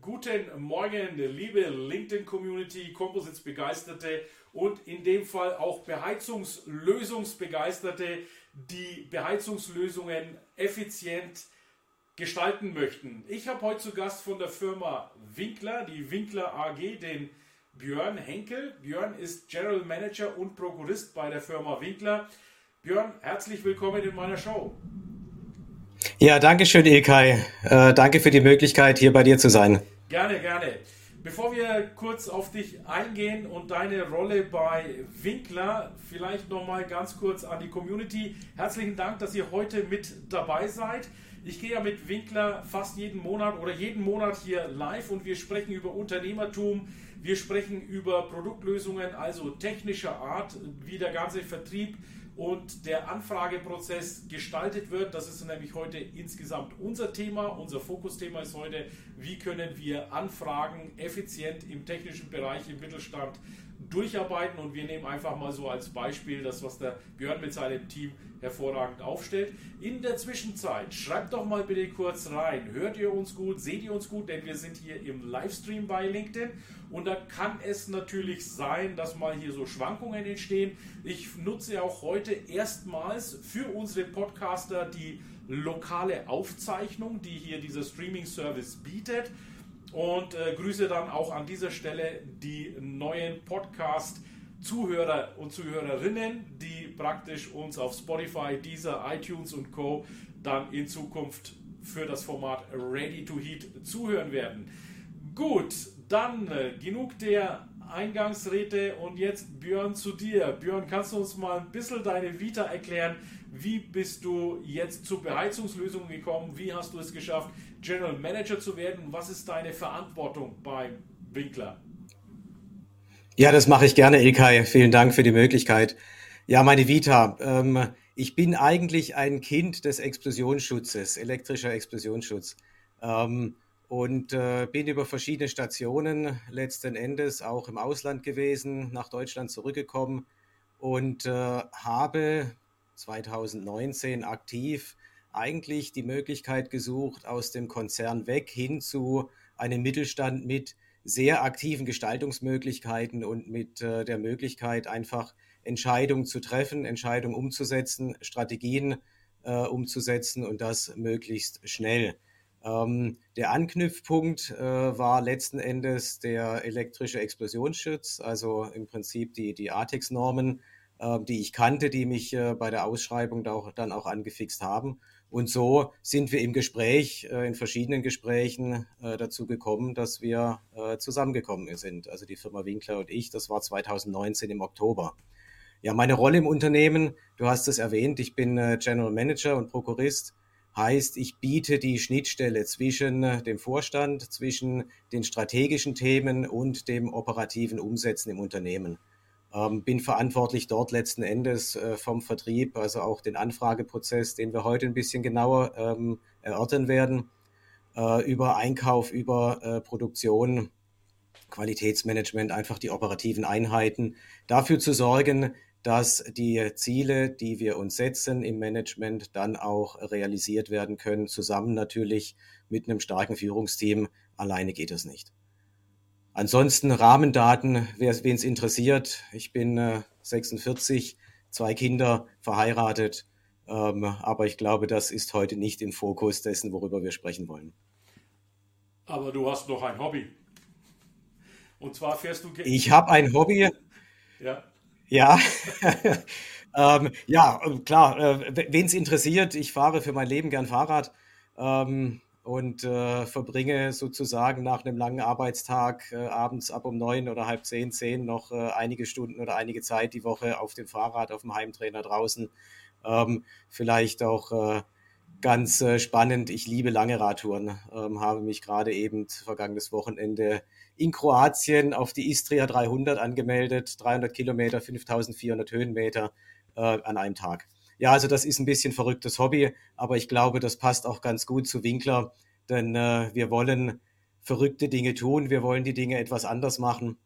Guten Morgen, liebe LinkedIn-Community, Composites-Begeisterte und in dem Fall auch Beheizungslösungsbegeisterte, die Beheizungslösungen effizient gestalten möchten. Ich habe heute zu Gast von der Firma Winkler, die Winkler AG, den Björn Henkel. Björn ist General Manager und Prokurist bei der Firma Winkler. Björn, herzlich willkommen in meiner Show. Ja, danke schön, Ilkay. Äh, danke für die Möglichkeit, hier bei dir zu sein. Gerne, gerne. Bevor wir kurz auf dich eingehen und deine Rolle bei Winkler, vielleicht nochmal ganz kurz an die Community. Herzlichen Dank, dass ihr heute mit dabei seid. Ich gehe ja mit Winkler fast jeden Monat oder jeden Monat hier live und wir sprechen über Unternehmertum, wir sprechen über Produktlösungen, also technischer Art, wie der ganze Vertrieb und der Anfrageprozess gestaltet wird. Das ist nämlich heute insgesamt unser Thema. Unser Fokusthema ist heute, wie können wir Anfragen effizient im technischen Bereich im Mittelstand durcharbeiten und wir nehmen einfach mal so als Beispiel das, was der Björn mit seinem Team hervorragend aufstellt. In der Zwischenzeit, schreibt doch mal bitte kurz rein, hört ihr uns gut, seht ihr uns gut, denn wir sind hier im Livestream bei LinkedIn. Und da kann es natürlich sein, dass mal hier so Schwankungen entstehen. Ich nutze auch heute erstmals für unsere Podcaster die lokale Aufzeichnung, die hier dieser Streaming-Service bietet. Und äh, grüße dann auch an dieser Stelle die neuen Podcast-Zuhörer und Zuhörerinnen, die praktisch uns auf Spotify, Deezer, iTunes und Co. dann in Zukunft für das Format Ready to Heat zuhören werden. Gut, dann äh, genug der Eingangsrede und jetzt Björn zu dir. Björn, kannst du uns mal ein bisschen deine Vita erklären? Wie bist du jetzt zu Beheizungslösungen gekommen? Wie hast du es geschafft, General Manager zu werden? Was ist deine Verantwortung beim Winkler? Ja, das mache ich gerne, Ilkay. Vielen Dank für die Möglichkeit. Ja, meine Vita. Ähm, ich bin eigentlich ein Kind des Explosionsschutzes, elektrischer Explosionsschutz. Ähm, und äh, bin über verschiedene Stationen letzten Endes auch im Ausland gewesen, nach Deutschland zurückgekommen und äh, habe 2019 aktiv eigentlich die Möglichkeit gesucht, aus dem Konzern weg hin zu einem Mittelstand mit sehr aktiven Gestaltungsmöglichkeiten und mit äh, der Möglichkeit, einfach Entscheidungen zu treffen, Entscheidungen umzusetzen, Strategien äh, umzusetzen und das möglichst schnell. Ähm, der Anknüpfpunkt äh, war letzten Endes der elektrische Explosionsschutz, also im Prinzip die, die ATEX-Normen, äh, die ich kannte, die mich äh, bei der Ausschreibung da auch, dann auch angefixt haben. Und so sind wir im Gespräch, äh, in verschiedenen Gesprächen äh, dazu gekommen, dass wir äh, zusammengekommen sind. Also die Firma Winkler und ich, das war 2019 im Oktober. Ja, meine Rolle im Unternehmen, du hast es erwähnt, ich bin General Manager und Prokurist. Heißt, ich biete die Schnittstelle zwischen dem Vorstand, zwischen den strategischen Themen und dem operativen Umsetzen im Unternehmen. Ähm, bin verantwortlich dort letzten Endes äh, vom Vertrieb, also auch den Anfrageprozess, den wir heute ein bisschen genauer ähm, erörtern werden, äh, über Einkauf, über äh, Produktion, Qualitätsmanagement, einfach die operativen Einheiten, dafür zu sorgen, dass die Ziele, die wir uns setzen im Management, dann auch realisiert werden können, zusammen natürlich mit einem starken Führungsteam. Alleine geht das nicht. Ansonsten Rahmendaten, wen es interessiert. Ich bin äh, 46, zwei Kinder, verheiratet. Ähm, aber ich glaube, das ist heute nicht im Fokus dessen, worüber wir sprechen wollen. Aber du hast noch ein Hobby. Und zwar fährst du. Ich habe ein Hobby. Ja. Ja. ähm, ja, klar. Äh, Wen es interessiert, ich fahre für mein Leben gern Fahrrad. Ähm, und äh, verbringe sozusagen nach einem langen Arbeitstag äh, abends ab um neun oder halb zehn, zehn noch äh, einige Stunden oder einige Zeit die Woche auf dem Fahrrad, auf dem Heimtrainer draußen. Ähm, vielleicht auch äh, ganz äh, spannend. Ich liebe lange Radtouren, ähm, habe mich gerade eben vergangenes Wochenende in Kroatien auf die Istria 300 angemeldet, 300 Kilometer, 5400 Höhenmeter äh, an einem Tag. Ja, also das ist ein bisschen verrücktes Hobby, aber ich glaube, das passt auch ganz gut zu Winkler, denn äh, wir wollen verrückte Dinge tun, wir wollen die Dinge etwas anders machen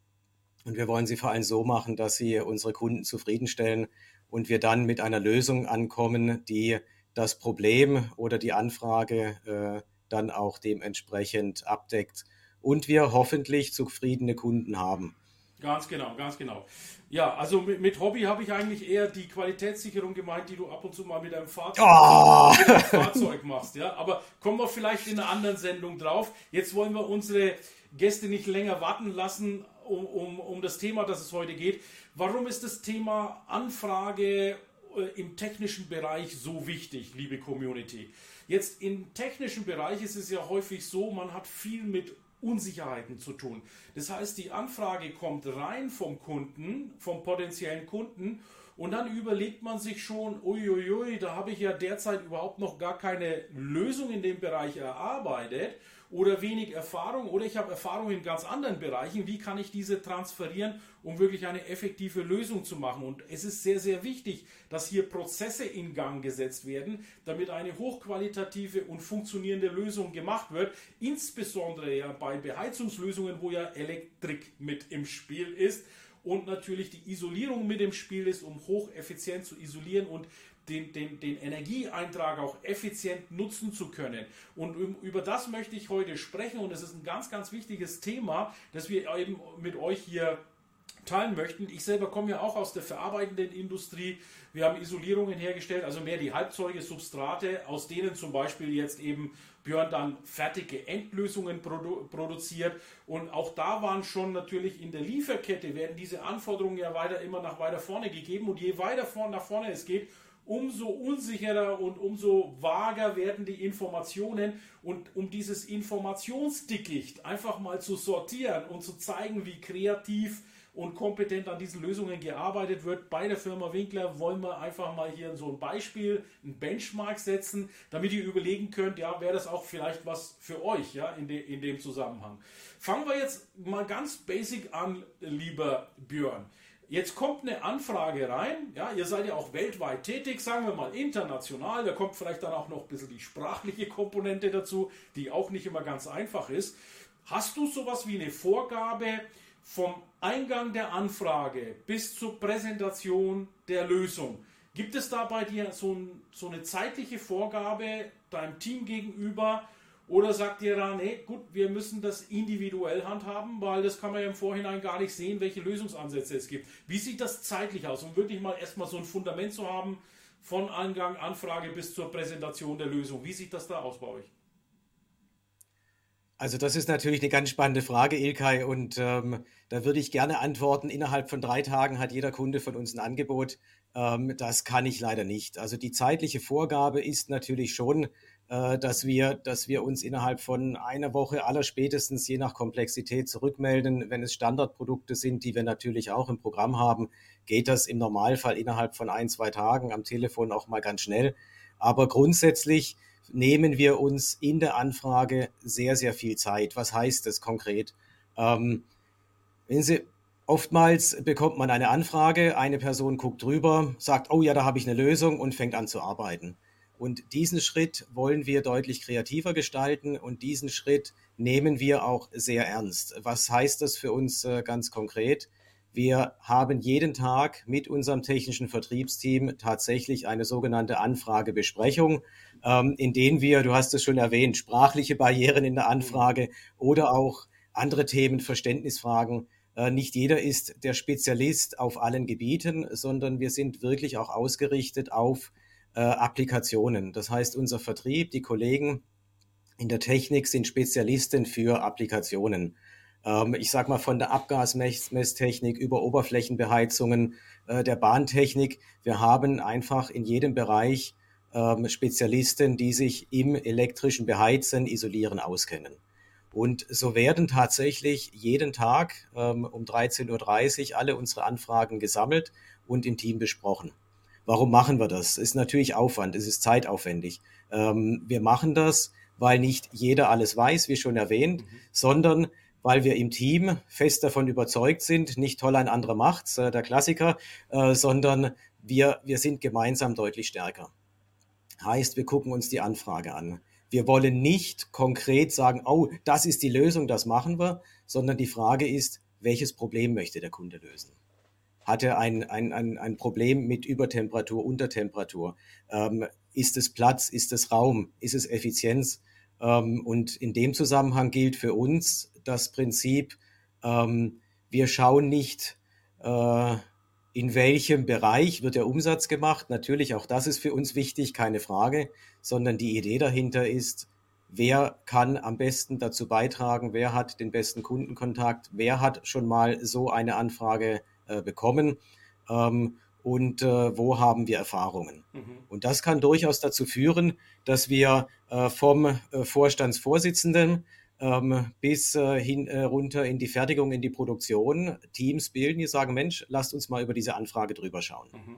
und wir wollen sie vor allem so machen, dass sie unsere Kunden zufriedenstellen und wir dann mit einer Lösung ankommen, die das Problem oder die Anfrage äh, dann auch dementsprechend abdeckt und wir hoffentlich zufriedene Kunden haben. Ganz genau, ganz genau. Ja, also mit, mit Hobby habe ich eigentlich eher die Qualitätssicherung gemeint, die du ab und zu mal mit deinem Fahrzeug, oh. mit Fahrzeug machst. Ja, aber kommen wir vielleicht in einer anderen Sendung drauf. Jetzt wollen wir unsere Gäste nicht länger warten lassen um, um, um das Thema, das es heute geht. Warum ist das Thema Anfrage äh, im technischen Bereich so wichtig, liebe Community? Jetzt im technischen Bereich ist es ja häufig so, man hat viel mit Unsicherheiten zu tun. Das heißt, die Anfrage kommt rein vom Kunden, vom potenziellen Kunden und dann überlegt man sich schon, uiuiui, da habe ich ja derzeit überhaupt noch gar keine Lösung in dem Bereich erarbeitet oder wenig Erfahrung oder ich habe Erfahrung in ganz anderen Bereichen. Wie kann ich diese transferieren, um wirklich eine effektive Lösung zu machen? Und es ist sehr, sehr wichtig, dass hier Prozesse in Gang gesetzt werden, damit eine hochqualitative und funktionierende Lösung gemacht wird. Insbesondere ja bei Beheizungslösungen, wo ja Elektrik mit im Spiel ist und natürlich die Isolierung mit im Spiel ist, um hocheffizient zu isolieren und den, den, den Energieeintrag auch effizient nutzen zu können. Und über das möchte ich heute sprechen und es ist ein ganz, ganz wichtiges Thema, das wir eben mit euch hier teilen möchten. Ich selber komme ja auch aus der verarbeitenden Industrie. Wir haben Isolierungen hergestellt, also mehr die Halbzeuge, Substrate, aus denen zum Beispiel jetzt eben Björn dann fertige Endlösungen produ produziert. Und auch da waren schon natürlich in der Lieferkette, werden diese Anforderungen ja weiter immer nach weiter vorne gegeben. Und je weiter vor, nach vorne es geht, umso unsicherer und umso vager werden die Informationen. Und um dieses Informationsdickicht einfach mal zu sortieren und zu zeigen, wie kreativ und kompetent an diesen Lösungen gearbeitet wird. Bei der Firma Winkler wollen wir einfach mal hier so ein Beispiel, ein Benchmark setzen, damit ihr überlegen könnt, ja, wäre das auch vielleicht was für euch, ja, in, de, in dem Zusammenhang. Fangen wir jetzt mal ganz basic an, lieber Björn. Jetzt kommt eine Anfrage rein, ja, ihr seid ja auch weltweit tätig, sagen wir mal international, da kommt vielleicht dann auch noch ein bisschen die sprachliche Komponente dazu, die auch nicht immer ganz einfach ist. Hast du sowas wie eine Vorgabe vom Eingang der Anfrage bis zur Präsentation der Lösung? Gibt es da bei dir so, ein, so eine zeitliche Vorgabe deinem Team gegenüber, oder sagt ihr da, nee, gut, wir müssen das individuell handhaben, weil das kann man ja im Vorhinein gar nicht sehen, welche Lösungsansätze es gibt. Wie sieht das zeitlich aus, um wirklich mal erstmal so ein Fundament zu haben, von Eingang, Anfrage bis zur Präsentation der Lösung? Wie sieht das da aus bei euch? Also das ist natürlich eine ganz spannende Frage, Ilkay, und ähm, da würde ich gerne antworten. Innerhalb von drei Tagen hat jeder Kunde von uns ein Angebot. Ähm, das kann ich leider nicht. Also die zeitliche Vorgabe ist natürlich schon, äh, dass wir, dass wir uns innerhalb von einer Woche aller spätestens je nach Komplexität zurückmelden. Wenn es Standardprodukte sind, die wir natürlich auch im Programm haben, geht das im Normalfall innerhalb von ein, zwei Tagen am Telefon auch mal ganz schnell. Aber grundsätzlich nehmen wir uns in der Anfrage sehr, sehr viel Zeit. Was heißt das konkret? Ähm, wenn Sie, oftmals bekommt man eine Anfrage, eine Person guckt drüber, sagt, oh ja, da habe ich eine Lösung und fängt an zu arbeiten. Und diesen Schritt wollen wir deutlich kreativer gestalten und diesen Schritt nehmen wir auch sehr ernst. Was heißt das für uns äh, ganz konkret? Wir haben jeden Tag mit unserem technischen Vertriebsteam tatsächlich eine sogenannte Anfragebesprechung, ähm, in denen wir, du hast es schon erwähnt, sprachliche Barrieren in der Anfrage oder auch andere Themen, Verständnisfragen. Äh, nicht jeder ist der Spezialist auf allen Gebieten, sondern wir sind wirklich auch ausgerichtet auf äh, Applikationen. Das heißt, unser Vertrieb, die Kollegen in der Technik sind Spezialisten für Applikationen. Ähm, ich sage mal von der Abgasmesstechnik über Oberflächenbeheizungen, äh, der Bahntechnik. Wir haben einfach in jedem Bereich ähm, Spezialisten, die sich im elektrischen Beheizen, Isolieren auskennen. Und so werden tatsächlich jeden Tag ähm, um 13.30 Uhr alle unsere Anfragen gesammelt und im Team besprochen. Warum machen wir das? Ist natürlich Aufwand, es ist zeitaufwendig. Ähm, wir machen das, weil nicht jeder alles weiß, wie schon erwähnt, mhm. sondern weil wir im Team fest davon überzeugt sind, nicht toll ein anderer macht's, äh, der Klassiker, äh, sondern wir, wir sind gemeinsam deutlich stärker. Heißt, wir gucken uns die Anfrage an. Wir wollen nicht konkret sagen, oh, das ist die Lösung, das machen wir, sondern die Frage ist, welches Problem möchte der Kunde lösen? Hat er ein, ein, ein, ein Problem mit Übertemperatur, Untertemperatur? Ähm, ist es Platz? Ist es Raum? Ist es Effizienz? Ähm, und in dem Zusammenhang gilt für uns das Prinzip, ähm, wir schauen nicht, äh, in welchem Bereich wird der Umsatz gemacht. Natürlich, auch das ist für uns wichtig, keine Frage, sondern die Idee dahinter ist, wer kann am besten dazu beitragen, wer hat den besten Kundenkontakt, wer hat schon mal so eine Anfrage äh, bekommen. Ähm, und äh, wo haben wir Erfahrungen. Mhm. Und das kann durchaus dazu führen, dass wir äh, vom äh, Vorstandsvorsitzenden ähm, bis äh, hin äh, runter in die Fertigung, in die Produktion Teams bilden, die sagen, Mensch, lasst uns mal über diese Anfrage drüber schauen. Mhm.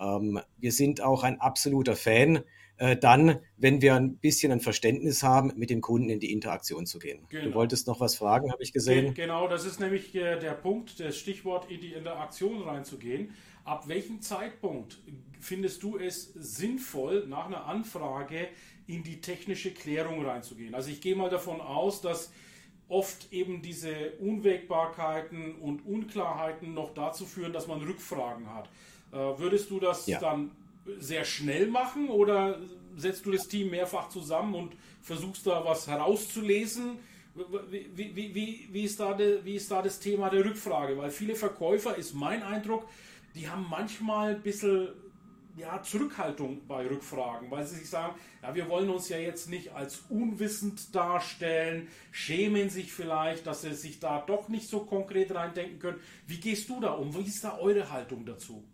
Ähm, wir sind auch ein absoluter Fan, äh, dann, wenn wir ein bisschen ein Verständnis haben, mit dem Kunden in die Interaktion zu gehen. Genau. Du wolltest noch was fragen, habe ich gesehen. Genau, das ist nämlich äh, der Punkt, das Stichwort in die Interaktion reinzugehen. Ab welchem Zeitpunkt findest du es sinnvoll, nach einer Anfrage in die technische Klärung reinzugehen? Also ich gehe mal davon aus, dass oft eben diese Unwägbarkeiten und Unklarheiten noch dazu führen, dass man Rückfragen hat. Äh, würdest du das ja. dann sehr schnell machen oder setzt du das Team mehrfach zusammen und versuchst da was herauszulesen? Wie, wie, wie, wie, ist da de, wie ist da das Thema der Rückfrage? Weil viele Verkäufer, ist mein Eindruck, die haben manchmal ein bisschen ja, Zurückhaltung bei Rückfragen, weil sie sich sagen, ja, wir wollen uns ja jetzt nicht als unwissend darstellen, schämen sich vielleicht, dass sie sich da doch nicht so konkret reindenken können. Wie gehst du da um? Wie ist da eure Haltung dazu?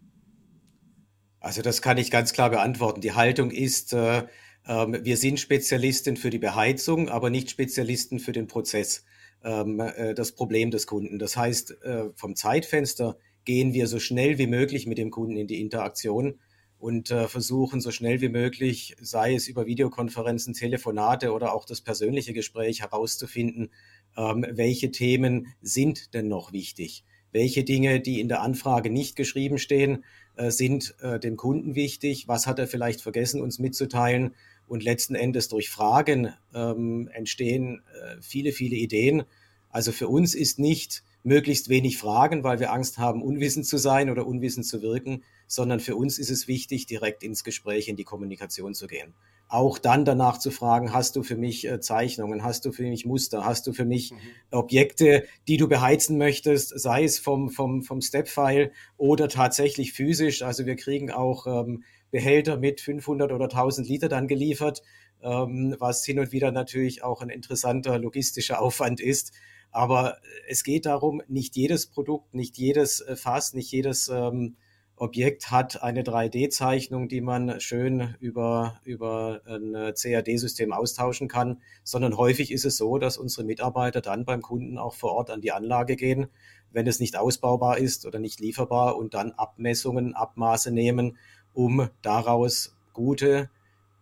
Also das kann ich ganz klar beantworten. Die Haltung ist, äh, äh, wir sind Spezialisten für die Beheizung, aber nicht Spezialisten für den Prozess, ähm, äh, das Problem des Kunden. Das heißt, äh, vom Zeitfenster gehen wir so schnell wie möglich mit dem Kunden in die Interaktion und äh, versuchen so schnell wie möglich, sei es über Videokonferenzen, Telefonate oder auch das persönliche Gespräch herauszufinden, ähm, welche Themen sind denn noch wichtig. Welche Dinge, die in der Anfrage nicht geschrieben stehen, äh, sind äh, dem Kunden wichtig? Was hat er vielleicht vergessen, uns mitzuteilen? Und letzten Endes durch Fragen ähm, entstehen äh, viele, viele Ideen. Also für uns ist nicht möglichst wenig fragen, weil wir Angst haben, unwissend zu sein oder unwissend zu wirken, sondern für uns ist es wichtig, direkt ins Gespräch, in die Kommunikation zu gehen. Auch dann danach zu fragen, hast du für mich äh, Zeichnungen, hast du für mich Muster, hast du für mich mhm. Objekte, die du beheizen möchtest, sei es vom, vom, vom Step-File oder tatsächlich physisch. Also wir kriegen auch ähm, Behälter mit 500 oder 1000 Liter dann geliefert, ähm, was hin und wieder natürlich auch ein interessanter logistischer Aufwand ist. Aber es geht darum, nicht jedes Produkt, nicht jedes äh, Fass, nicht jedes ähm, Objekt hat eine 3D-Zeichnung, die man schön über, über ein CAD-System austauschen kann, sondern häufig ist es so, dass unsere Mitarbeiter dann beim Kunden auch vor Ort an die Anlage gehen, wenn es nicht ausbaubar ist oder nicht lieferbar und dann Abmessungen, Abmaße nehmen, um daraus gute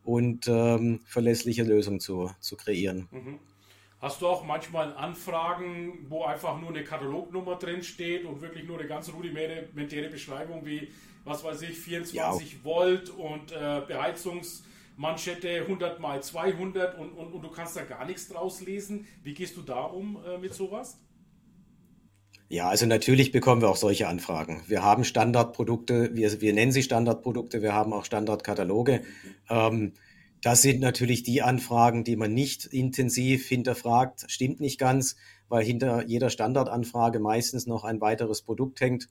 und ähm, verlässliche Lösungen zu, zu kreieren. Mhm. Hast du auch manchmal Anfragen, wo einfach nur eine Katalognummer drin steht und wirklich nur eine ganz rudimentäre Beschreibung wie, was weiß ich, 24 ja. Volt und äh, Beheizungsmanschette 100 mal 200 und, und, und du kannst da gar nichts draus lesen. Wie gehst du da um äh, mit sowas? Ja, also natürlich bekommen wir auch solche Anfragen. Wir haben Standardprodukte, wir, wir nennen sie Standardprodukte, wir haben auch Standardkataloge. Ähm, das sind natürlich die Anfragen, die man nicht intensiv hinterfragt. Stimmt nicht ganz, weil hinter jeder Standardanfrage meistens noch ein weiteres Produkt hängt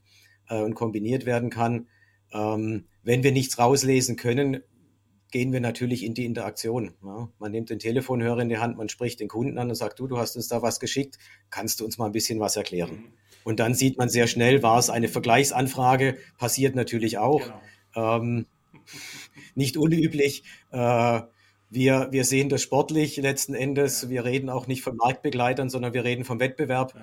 äh, und kombiniert werden kann. Ähm, wenn wir nichts rauslesen können, gehen wir natürlich in die Interaktion. Ja. Man nimmt den Telefonhörer in die Hand, man spricht den Kunden an und sagt, du, du hast uns da was geschickt, kannst du uns mal ein bisschen was erklären? Mhm. Und dann sieht man sehr schnell, war es eine Vergleichsanfrage, passiert natürlich auch. Genau. Ähm, nicht unüblich. Äh, wir, wir sehen das sportlich letzten Endes. Wir reden auch nicht von Marktbegleitern, sondern wir reden vom Wettbewerb,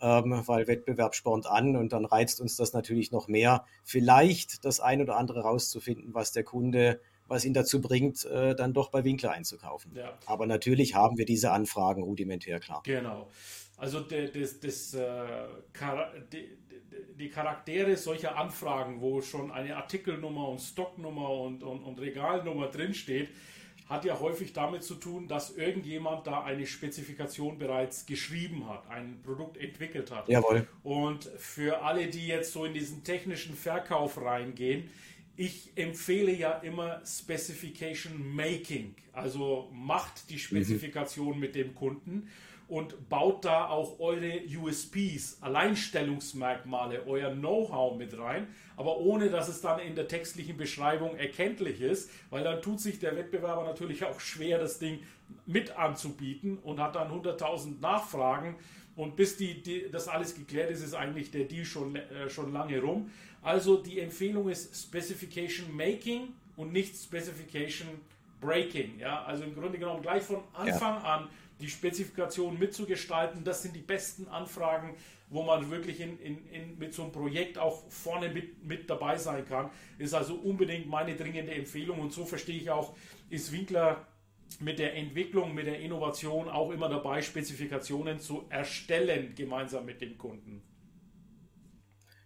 ja. ähm, weil Wettbewerb spornt an und dann reizt uns das natürlich noch mehr, vielleicht das ein oder andere rauszufinden, was der Kunde, was ihn dazu bringt, äh, dann doch bei Winkler einzukaufen. Ja. Aber natürlich haben wir diese Anfragen rudimentär klar. Genau. Also das, das, äh, die, Charaktere solcher Anfragen, wo schon eine Artikelnummer und Stocknummer und, und, und Regalnummer drinsteht, hat ja häufig damit zu tun, dass irgendjemand da eine Spezifikation bereits geschrieben hat, ein Produkt entwickelt hat. Jawohl. Und für alle, die jetzt so in diesen technischen Verkauf reingehen, ich empfehle ja immer Specification Making. Also macht die mhm. Spezifikation mhm. mit dem Kunden und baut da auch eure USPs, Alleinstellungsmerkmale, euer Know-how mit rein, aber ohne dass es dann in der textlichen Beschreibung erkenntlich ist, weil dann tut sich der Wettbewerber natürlich auch schwer, das Ding mit anzubieten und hat dann 100.000 Nachfragen. Und bis die, die, das alles geklärt ist, ist eigentlich der Deal schon, äh, schon lange rum. Also die Empfehlung ist Specification Making und nicht Specification Breaking. Ja? Also im Grunde genommen gleich von Anfang ja. an die Spezifikation mitzugestalten. Das sind die besten Anfragen, wo man wirklich in, in, in, mit so einem Projekt auch vorne mit, mit dabei sein kann. Ist also unbedingt meine dringende Empfehlung und so verstehe ich auch, ist Winkler mit der Entwicklung, mit der Innovation auch immer dabei, Spezifikationen zu erstellen, gemeinsam mit dem Kunden.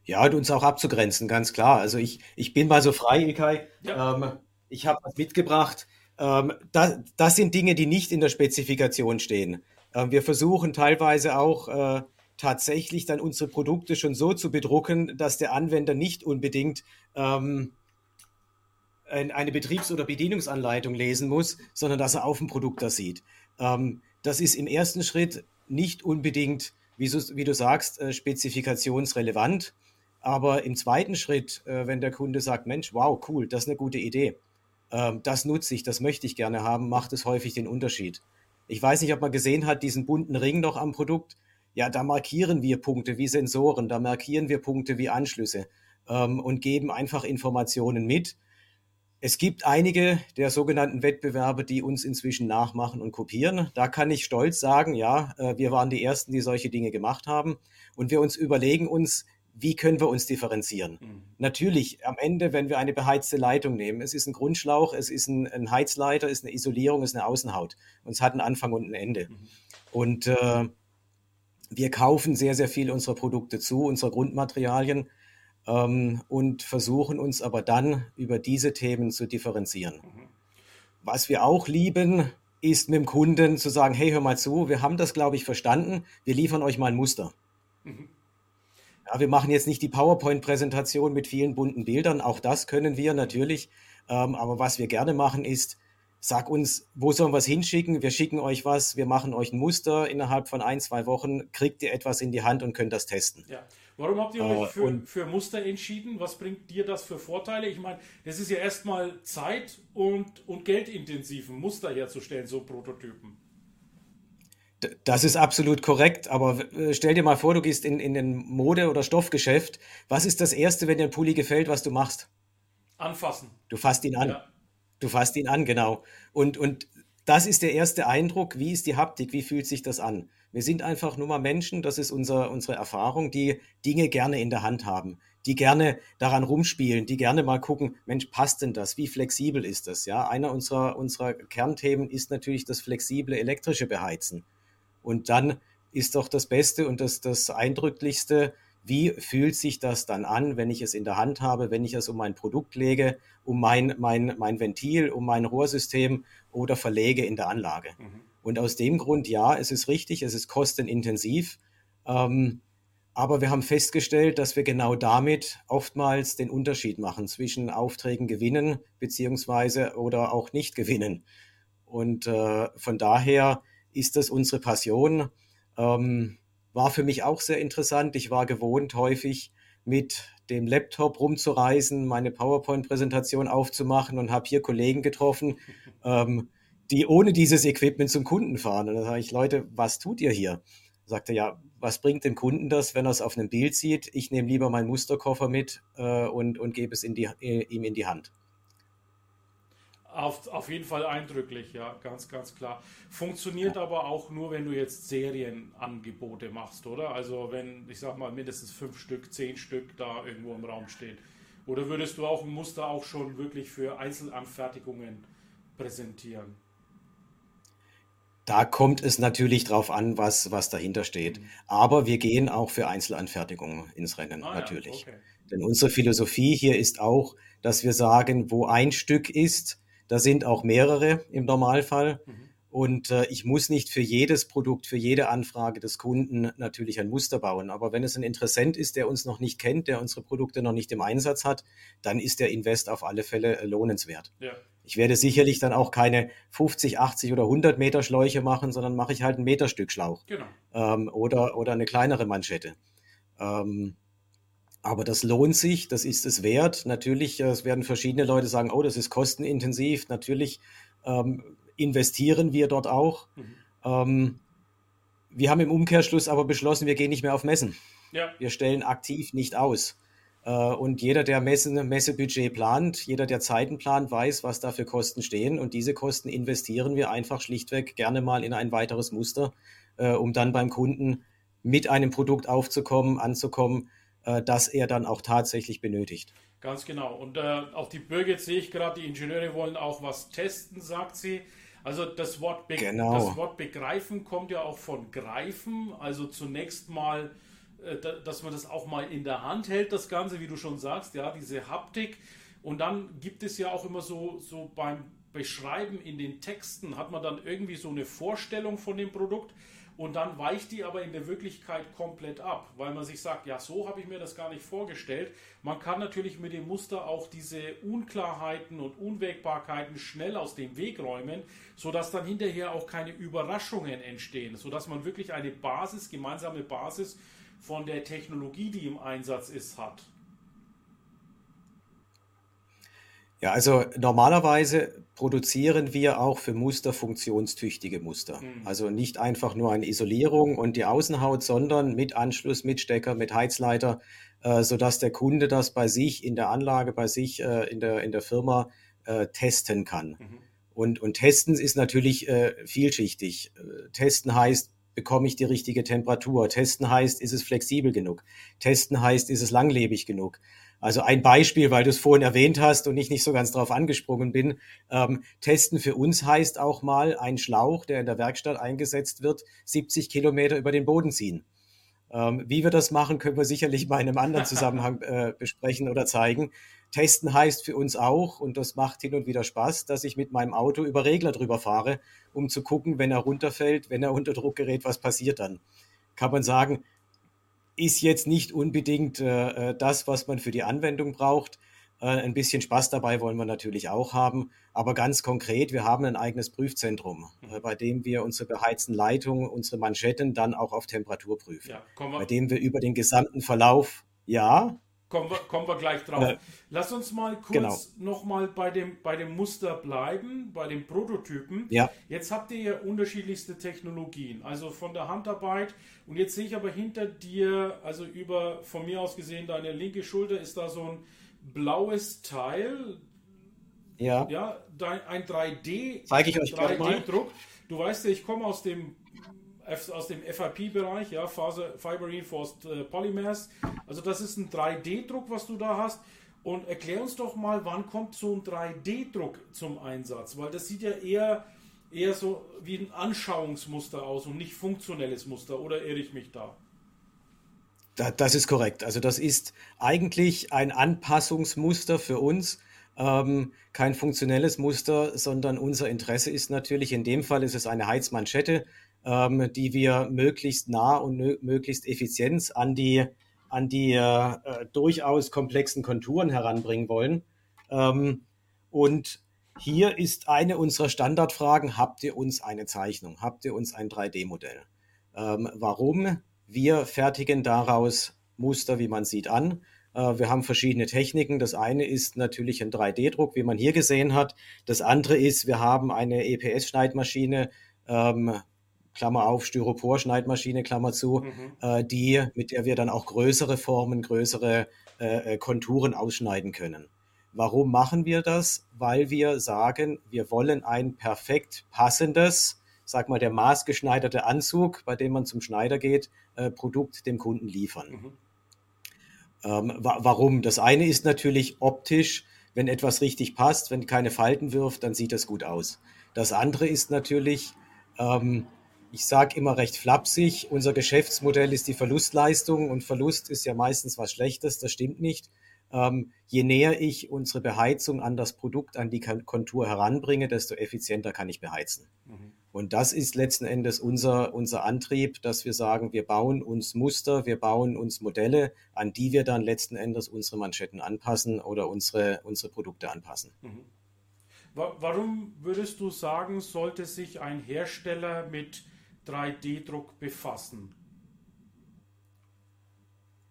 Ja, und uns auch abzugrenzen, ganz klar. Also ich, ich bin mal so frei, Ilkay. Ja. Ähm, ich habe was mitgebracht. Ähm, das, das, sind Dinge, die nicht in der Spezifikation stehen. Ähm, wir versuchen teilweise auch äh, tatsächlich dann unsere Produkte schon so zu bedrucken, dass der Anwender nicht unbedingt ähm, eine Betriebs- oder Bedienungsanleitung lesen muss, sondern dass er auf dem Produkt das sieht. Ähm, das ist im ersten Schritt nicht unbedingt, wie, so, wie du sagst, äh, spezifikationsrelevant. Aber im zweiten Schritt, äh, wenn der Kunde sagt, Mensch, wow, cool, das ist eine gute Idee, ähm, das nutze ich, das möchte ich gerne haben, macht es häufig den Unterschied. Ich weiß nicht, ob man gesehen hat, diesen bunten Ring noch am Produkt. Ja, da markieren wir Punkte wie Sensoren, da markieren wir Punkte wie Anschlüsse ähm, und geben einfach Informationen mit. Es gibt einige der sogenannten Wettbewerbe, die uns inzwischen nachmachen und kopieren. Da kann ich stolz sagen, ja, äh, wir waren die Ersten, die solche Dinge gemacht haben. Und wir uns überlegen uns, wie können wir uns differenzieren? Mhm. Natürlich, am Ende, wenn wir eine beheizte Leitung nehmen, es ist ein Grundschlauch, es ist ein, ein Heizleiter, es ist eine Isolierung, es ist eine Außenhaut. Und es hat einen Anfang und ein Ende. Mhm. Und äh, wir kaufen sehr, sehr viel unserer Produkte zu, unserer Grundmaterialien ähm, und versuchen uns aber dann über diese Themen zu differenzieren. Mhm. Was wir auch lieben, ist mit dem Kunden zu sagen, hey, hör mal zu, wir haben das, glaube ich, verstanden, wir liefern euch mal ein Muster. Mhm. Ja, wir machen jetzt nicht die PowerPoint-Präsentation mit vielen bunten Bildern, auch das können wir natürlich. Ähm, aber was wir gerne machen ist, sag uns, wo sollen wir es hinschicken? Wir schicken euch was, wir machen euch ein Muster. Innerhalb von ein, zwei Wochen kriegt ihr etwas in die Hand und könnt das testen. Ja. Warum habt ihr euch äh, für, für, Muster entschieden? Was bringt dir das für Vorteile? Ich meine, das ist ja erstmal Zeit und, und geldintensiv, ein Muster herzustellen, so Prototypen. Das ist absolut korrekt, aber äh, stell dir mal vor, du gehst in, in ein Mode- oder Stoffgeschäft. Was ist das Erste, wenn dir ein Pulli gefällt, was du machst? Anfassen. Du fasst ihn an. Ja. Du fasst ihn an, genau. Und, und das ist der erste Eindruck. Wie ist die Haptik? Wie fühlt sich das an? Wir sind einfach nur mal Menschen, das ist unser, unsere Erfahrung, die Dinge gerne in der Hand haben, die gerne daran rumspielen, die gerne mal gucken, Mensch, passt denn das? Wie flexibel ist das? Ja, einer unserer, unserer Kernthemen ist natürlich das flexible elektrische Beheizen. Und dann ist doch das Beste und das, das Eindrücklichste, wie fühlt sich das dann an, wenn ich es in der Hand habe, wenn ich es um mein Produkt lege, um mein, mein, mein Ventil, um mein Rohrsystem oder verlege in der Anlage. Mhm. Und aus dem Grund, ja, es ist richtig, es ist kostenintensiv. Ähm, aber wir haben festgestellt, dass wir genau damit oftmals den Unterschied machen zwischen Aufträgen gewinnen beziehungsweise oder auch nicht gewinnen. Und äh, von daher ist das unsere Passion. Ähm, war für mich auch sehr interessant. Ich war gewohnt, häufig mit dem Laptop rumzureisen, meine PowerPoint-Präsentation aufzumachen und habe hier Kollegen getroffen, ähm, die ohne dieses Equipment zum Kunden fahren. Und da sage ich, Leute, was tut ihr hier? Sagte ja, was bringt dem Kunden das, wenn er es auf einem Bild sieht? Ich nehme lieber meinen Musterkoffer mit äh, und, und gebe es in die, äh, ihm in die Hand. Auf, auf jeden Fall eindrücklich, ja, ganz, ganz klar. Funktioniert ja. aber auch nur, wenn du jetzt Serienangebote machst, oder? Also wenn, ich sag mal, mindestens fünf Stück, zehn Stück da irgendwo im Raum stehen. Oder würdest du auch ein Muster auch schon wirklich für Einzelanfertigungen präsentieren? Da kommt es natürlich drauf an, was, was dahinter steht. Mhm. Aber wir gehen auch für Einzelanfertigungen ins Rennen, ah, natürlich. Ja, okay. Denn unsere Philosophie hier ist auch, dass wir sagen, wo ein Stück ist, da sind auch mehrere im Normalfall. Mhm. Und äh, ich muss nicht für jedes Produkt, für jede Anfrage des Kunden natürlich ein Muster bauen. Aber wenn es ein Interessent ist, der uns noch nicht kennt, der unsere Produkte noch nicht im Einsatz hat, dann ist der Invest auf alle Fälle äh, lohnenswert. Ja. Ich werde sicherlich dann auch keine 50, 80 oder 100 Meter Schläuche machen, sondern mache ich halt ein Meterstück Schlauch. Genau. Ähm, oder, oder eine kleinere Manschette. Ähm, aber das lohnt sich, das ist es wert. Natürlich, äh, es werden verschiedene Leute sagen, oh, das ist kostenintensiv. Natürlich ähm, investieren wir dort auch. Mhm. Ähm, wir haben im Umkehrschluss aber beschlossen, wir gehen nicht mehr auf Messen. Ja. Wir stellen aktiv nicht aus. Äh, und jeder, der Messen, Messebudget plant, jeder, der Zeiten plant, weiß, was da für Kosten stehen. Und diese Kosten investieren wir einfach schlichtweg gerne mal in ein weiteres Muster, äh, um dann beim Kunden mit einem Produkt aufzukommen, anzukommen, äh, das er dann auch tatsächlich benötigt. Ganz genau. Und äh, auch die Bürger, jetzt sehe ich gerade, die Ingenieure wollen auch was testen, sagt sie. Also das Wort, Be genau. das Wort begreifen kommt ja auch von greifen. Also zunächst mal, äh, dass man das auch mal in der Hand hält, das Ganze, wie du schon sagst, ja, diese Haptik. Und dann gibt es ja auch immer so, so beim Beschreiben in den Texten, hat man dann irgendwie so eine Vorstellung von dem Produkt und dann weicht die aber in der Wirklichkeit komplett ab, weil man sich sagt, ja, so habe ich mir das gar nicht vorgestellt. Man kann natürlich mit dem Muster auch diese Unklarheiten und Unwägbarkeiten schnell aus dem Weg räumen, sodass dann hinterher auch keine Überraschungen entstehen, sodass man wirklich eine Basis, gemeinsame Basis von der Technologie, die im Einsatz ist, hat. Ja, also normalerweise produzieren wir auch für Muster funktionstüchtige Muster. Mhm. Also nicht einfach nur eine Isolierung und die Außenhaut, sondern mit Anschluss, mit Stecker, mit Heizleiter, äh, sodass der Kunde das bei sich in der Anlage, bei sich äh, in, der, in der Firma äh, testen kann. Mhm. Und, und testen ist natürlich äh, vielschichtig. Äh, testen heißt, bekomme ich die richtige Temperatur. Testen heißt, ist es flexibel genug. Testen heißt, ist es langlebig genug. Also ein Beispiel, weil du es vorhin erwähnt hast und ich nicht so ganz drauf angesprungen bin. Ähm, testen für uns heißt auch mal ein Schlauch, der in der Werkstatt eingesetzt wird, 70 Kilometer über den Boden ziehen. Ähm, wie wir das machen, können wir sicherlich mal in einem anderen Zusammenhang äh, besprechen oder zeigen. Testen heißt für uns auch, und das macht hin und wieder Spaß, dass ich mit meinem Auto über Regler drüber fahre, um zu gucken, wenn er runterfällt, wenn er unter Druck gerät, was passiert dann. Kann man sagen, ist jetzt nicht unbedingt äh, äh, das, was man für die Anwendung braucht. Äh, ein bisschen Spaß dabei wollen wir natürlich auch haben. Aber ganz konkret, wir haben ein eigenes Prüfzentrum, äh, bei dem wir unsere beheizten Leitungen, unsere Manschetten dann auch auf Temperatur prüfen. Ja, bei dem wir über den gesamten Verlauf, ja, Kommen wir, kommen wir gleich drauf. Äh, Lass uns mal kurz genau. nochmal bei dem, bei dem Muster bleiben, bei den Prototypen. Ja. Jetzt habt ihr ja unterschiedlichste Technologien, also von der Handarbeit. Und jetzt sehe ich aber hinter dir, also über, von mir aus gesehen, deine linke Schulter ist da so ein blaues Teil. Ja. Ja, ein 3D. Zeige ich euch 3D-Druck. Du weißt ja, ich komme aus dem aus dem FIP-Bereich, ja, Fiber Reinforced äh, Polymers. Also das ist ein 3D-Druck, was du da hast. Und erklär uns doch mal, wann kommt so ein 3D-Druck zum Einsatz? Weil das sieht ja eher, eher so wie ein Anschauungsmuster aus und nicht funktionelles Muster. Oder irre ich mich da? Das ist korrekt. Also das ist eigentlich ein Anpassungsmuster für uns. Ähm, kein funktionelles Muster, sondern unser Interesse ist natürlich, in dem Fall ist es eine Heizmanschette, ähm, die wir möglichst nah und möglichst effizient an die, an die äh, äh, durchaus komplexen Konturen heranbringen wollen. Ähm, und hier ist eine unserer Standardfragen, habt ihr uns eine Zeichnung, habt ihr uns ein 3D-Modell? Ähm, warum? Wir fertigen daraus Muster, wie man sieht, an. Äh, wir haben verschiedene Techniken. Das eine ist natürlich ein 3D-Druck, wie man hier gesehen hat. Das andere ist, wir haben eine EPS-Schneidmaschine, ähm, Klammer auf, Styropor-Schneidmaschine, Klammer zu, mhm. äh, die, mit der wir dann auch größere Formen, größere äh, äh, Konturen ausschneiden können. Warum machen wir das? Weil wir sagen, wir wollen ein perfekt passendes, sag mal der maßgeschneiderte Anzug, bei dem man zum Schneider geht, äh, Produkt dem Kunden liefern. Mhm. Ähm, wa warum? Das eine ist natürlich optisch, wenn etwas richtig passt, wenn keine Falten wirft, dann sieht das gut aus. Das andere ist natürlich, ähm, ich sage immer recht flapsig, unser Geschäftsmodell ist die Verlustleistung und Verlust ist ja meistens was Schlechtes, das stimmt nicht. Ähm, je näher ich unsere Beheizung an das Produkt, an die Kontur heranbringe, desto effizienter kann ich beheizen. Mhm. Und das ist letzten Endes unser, unser Antrieb, dass wir sagen, wir bauen uns Muster, wir bauen uns Modelle, an die wir dann letzten Endes unsere Manschetten anpassen oder unsere, unsere Produkte anpassen. Mhm. Warum würdest du sagen, sollte sich ein Hersteller mit 3D-Druck befassen?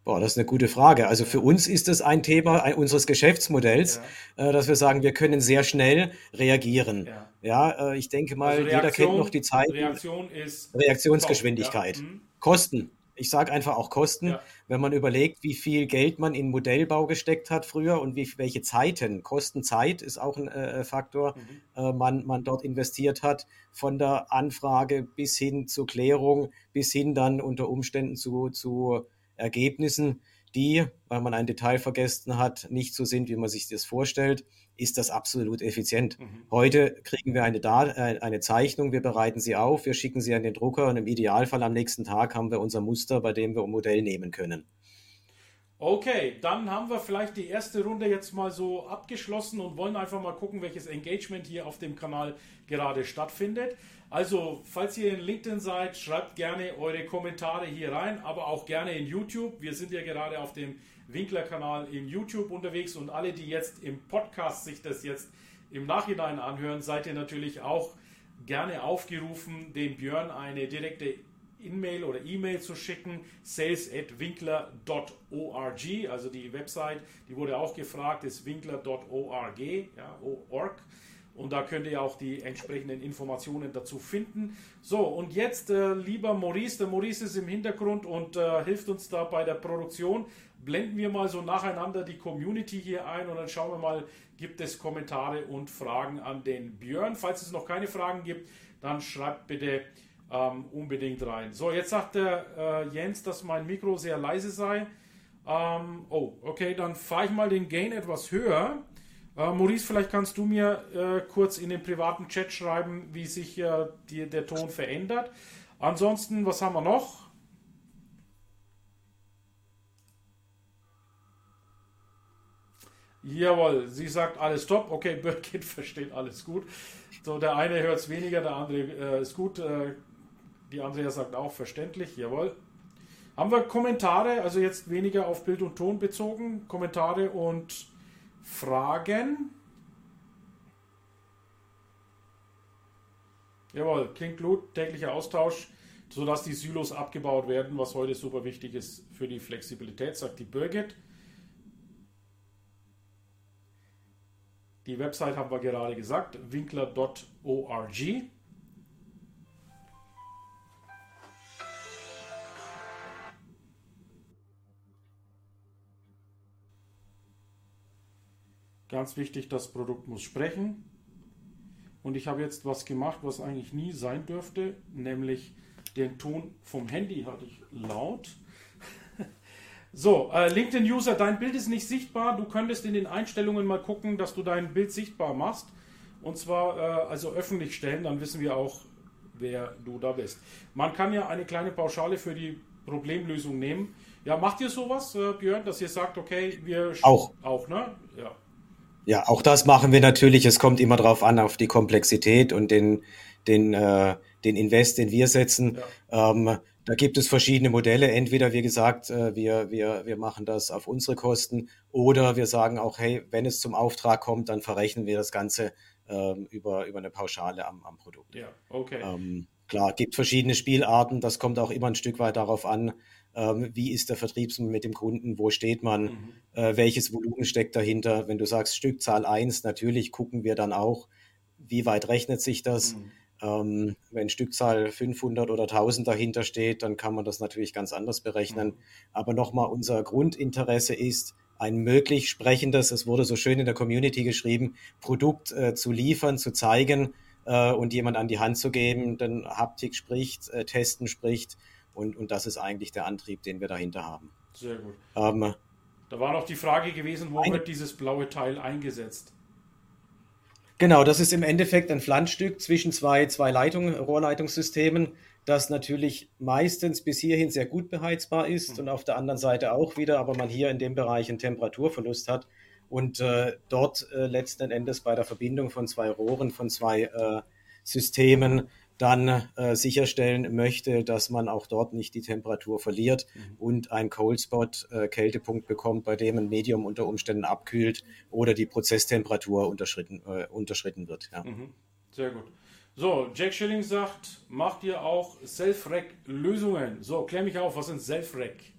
Boah, das ist eine gute Frage. Also für uns ist es ein Thema unseres Geschäftsmodells, ja. äh, dass wir sagen, wir können sehr schnell reagieren. Ja, ja äh, ich denke mal, also jeder kennt noch die Zeit. Reaktion Reaktionsgeschwindigkeit. Ja. Mhm. Kosten. Ich sage einfach auch Kosten, wenn man überlegt, wie viel Geld man in Modellbau gesteckt hat früher und wie, welche Zeiten, Kostenzeit ist auch ein äh, äh, Faktor, mhm. äh, man, man dort investiert hat, von der Anfrage bis hin zur Klärung, bis hin dann unter Umständen zu, zu Ergebnissen, die, weil man ein Detail vergessen hat, nicht so sind, wie man sich das vorstellt, ist das absolut effizient. Mhm. Heute kriegen wir eine, äh, eine Zeichnung, wir bereiten sie auf, wir schicken sie an den Drucker und im Idealfall am nächsten Tag haben wir unser Muster, bei dem wir ein Modell nehmen können. Okay, dann haben wir vielleicht die erste Runde jetzt mal so abgeschlossen und wollen einfach mal gucken, welches Engagement hier auf dem Kanal gerade stattfindet. Also, falls ihr in LinkedIn seid, schreibt gerne eure Kommentare hier rein, aber auch gerne in YouTube. Wir sind ja gerade auf dem Winkler-Kanal in YouTube unterwegs und alle, die jetzt im Podcast sich das jetzt im Nachhinein anhören, seid ihr natürlich auch gerne aufgerufen, dem Björn eine direkte E-Mail oder E-Mail zu schicken, sales@winkler.org, also die Website, die wurde auch gefragt, ist winkler.org, ja, org. Und da könnt ihr auch die entsprechenden Informationen dazu finden. So, und jetzt, äh, lieber Maurice, der Maurice ist im Hintergrund und äh, hilft uns da bei der Produktion. Blenden wir mal so nacheinander die Community hier ein und dann schauen wir mal, gibt es Kommentare und Fragen an den Björn. Falls es noch keine Fragen gibt, dann schreibt bitte ähm, unbedingt rein. So, jetzt sagt der äh, Jens, dass mein Mikro sehr leise sei. Ähm, oh, okay, dann fahre ich mal den Gain etwas höher. Äh, Maurice, vielleicht kannst du mir äh, kurz in den privaten Chat schreiben, wie sich äh, die, der Ton verändert. Ansonsten, was haben wir noch? Jawohl, sie sagt alles top. Okay, Birkin versteht alles gut. So, der eine hört es weniger, der andere äh, ist gut. Äh, die Andrea sagt auch verständlich. Jawohl. Haben wir Kommentare, also jetzt weniger auf Bild und Ton bezogen, Kommentare und Fragen? Jawohl, klingt gut, täglicher Austausch, sodass die Silos abgebaut werden, was heute super wichtig ist für die Flexibilität, sagt die Birgit. Die Website haben wir gerade gesagt, winkler.org. Ganz wichtig, das Produkt muss sprechen. Und ich habe jetzt was gemacht, was eigentlich nie sein dürfte, nämlich den Ton vom Handy hatte ich laut. so, äh, LinkedIn-User, dein Bild ist nicht sichtbar. Du könntest in den Einstellungen mal gucken, dass du dein Bild sichtbar machst. Und zwar äh, also öffentlich stellen, dann wissen wir auch, wer du da bist. Man kann ja eine kleine Pauschale für die Problemlösung nehmen. Ja, macht ihr sowas, äh, Björn, dass ihr sagt, okay, wir auch, auch, ne? Ja. Ja, auch das machen wir natürlich. Es kommt immer darauf an, auf die Komplexität und den, den, äh, den Invest, den wir setzen. Ja. Ähm, da gibt es verschiedene Modelle. Entweder, wie gesagt, äh, wir, wir, wir machen das auf unsere Kosten oder wir sagen auch, hey, wenn es zum Auftrag kommt, dann verrechnen wir das Ganze ähm, über, über eine Pauschale am, am Produkt. Ja, okay. Ähm, klar, gibt verschiedene Spielarten. Das kommt auch immer ein Stück weit darauf an, wie ist der Vertrieb mit dem Kunden, wo steht man, mhm. äh, welches Volumen steckt dahinter. Wenn du sagst Stückzahl 1, natürlich gucken wir dann auch, wie weit rechnet sich das. Mhm. Ähm, wenn Stückzahl 500 oder 1000 dahinter steht, dann kann man das natürlich ganz anders berechnen. Mhm. Aber nochmal, unser Grundinteresse ist, ein möglich sprechendes, es wurde so schön in der Community geschrieben, Produkt äh, zu liefern, zu zeigen äh, und jemand an die Hand zu geben, denn Haptik spricht, äh, Testen spricht und, und das ist eigentlich der Antrieb, den wir dahinter haben. Sehr gut. Ähm, da war noch die Frage gewesen, wo ein, wird dieses blaue Teil eingesetzt? Genau, das ist im Endeffekt ein Pflanzstück zwischen zwei, zwei Leitung, Rohrleitungssystemen, das natürlich meistens bis hierhin sehr gut beheizbar ist mhm. und auf der anderen Seite auch wieder, aber man hier in dem Bereich einen Temperaturverlust hat und äh, dort äh, letzten Endes bei der Verbindung von zwei Rohren, von zwei äh, Systemen dann äh, sicherstellen möchte, dass man auch dort nicht die Temperatur verliert mhm. und ein Cold Spot äh, Kältepunkt bekommt, bei dem ein Medium unter Umständen abkühlt oder die Prozesstemperatur unterschritten, äh, unterschritten wird. Ja. Mhm. Sehr gut. So, Jack Schilling sagt, macht ihr auch Self-Rack-Lösungen? So, klär mich auf, was sind Self-Rack?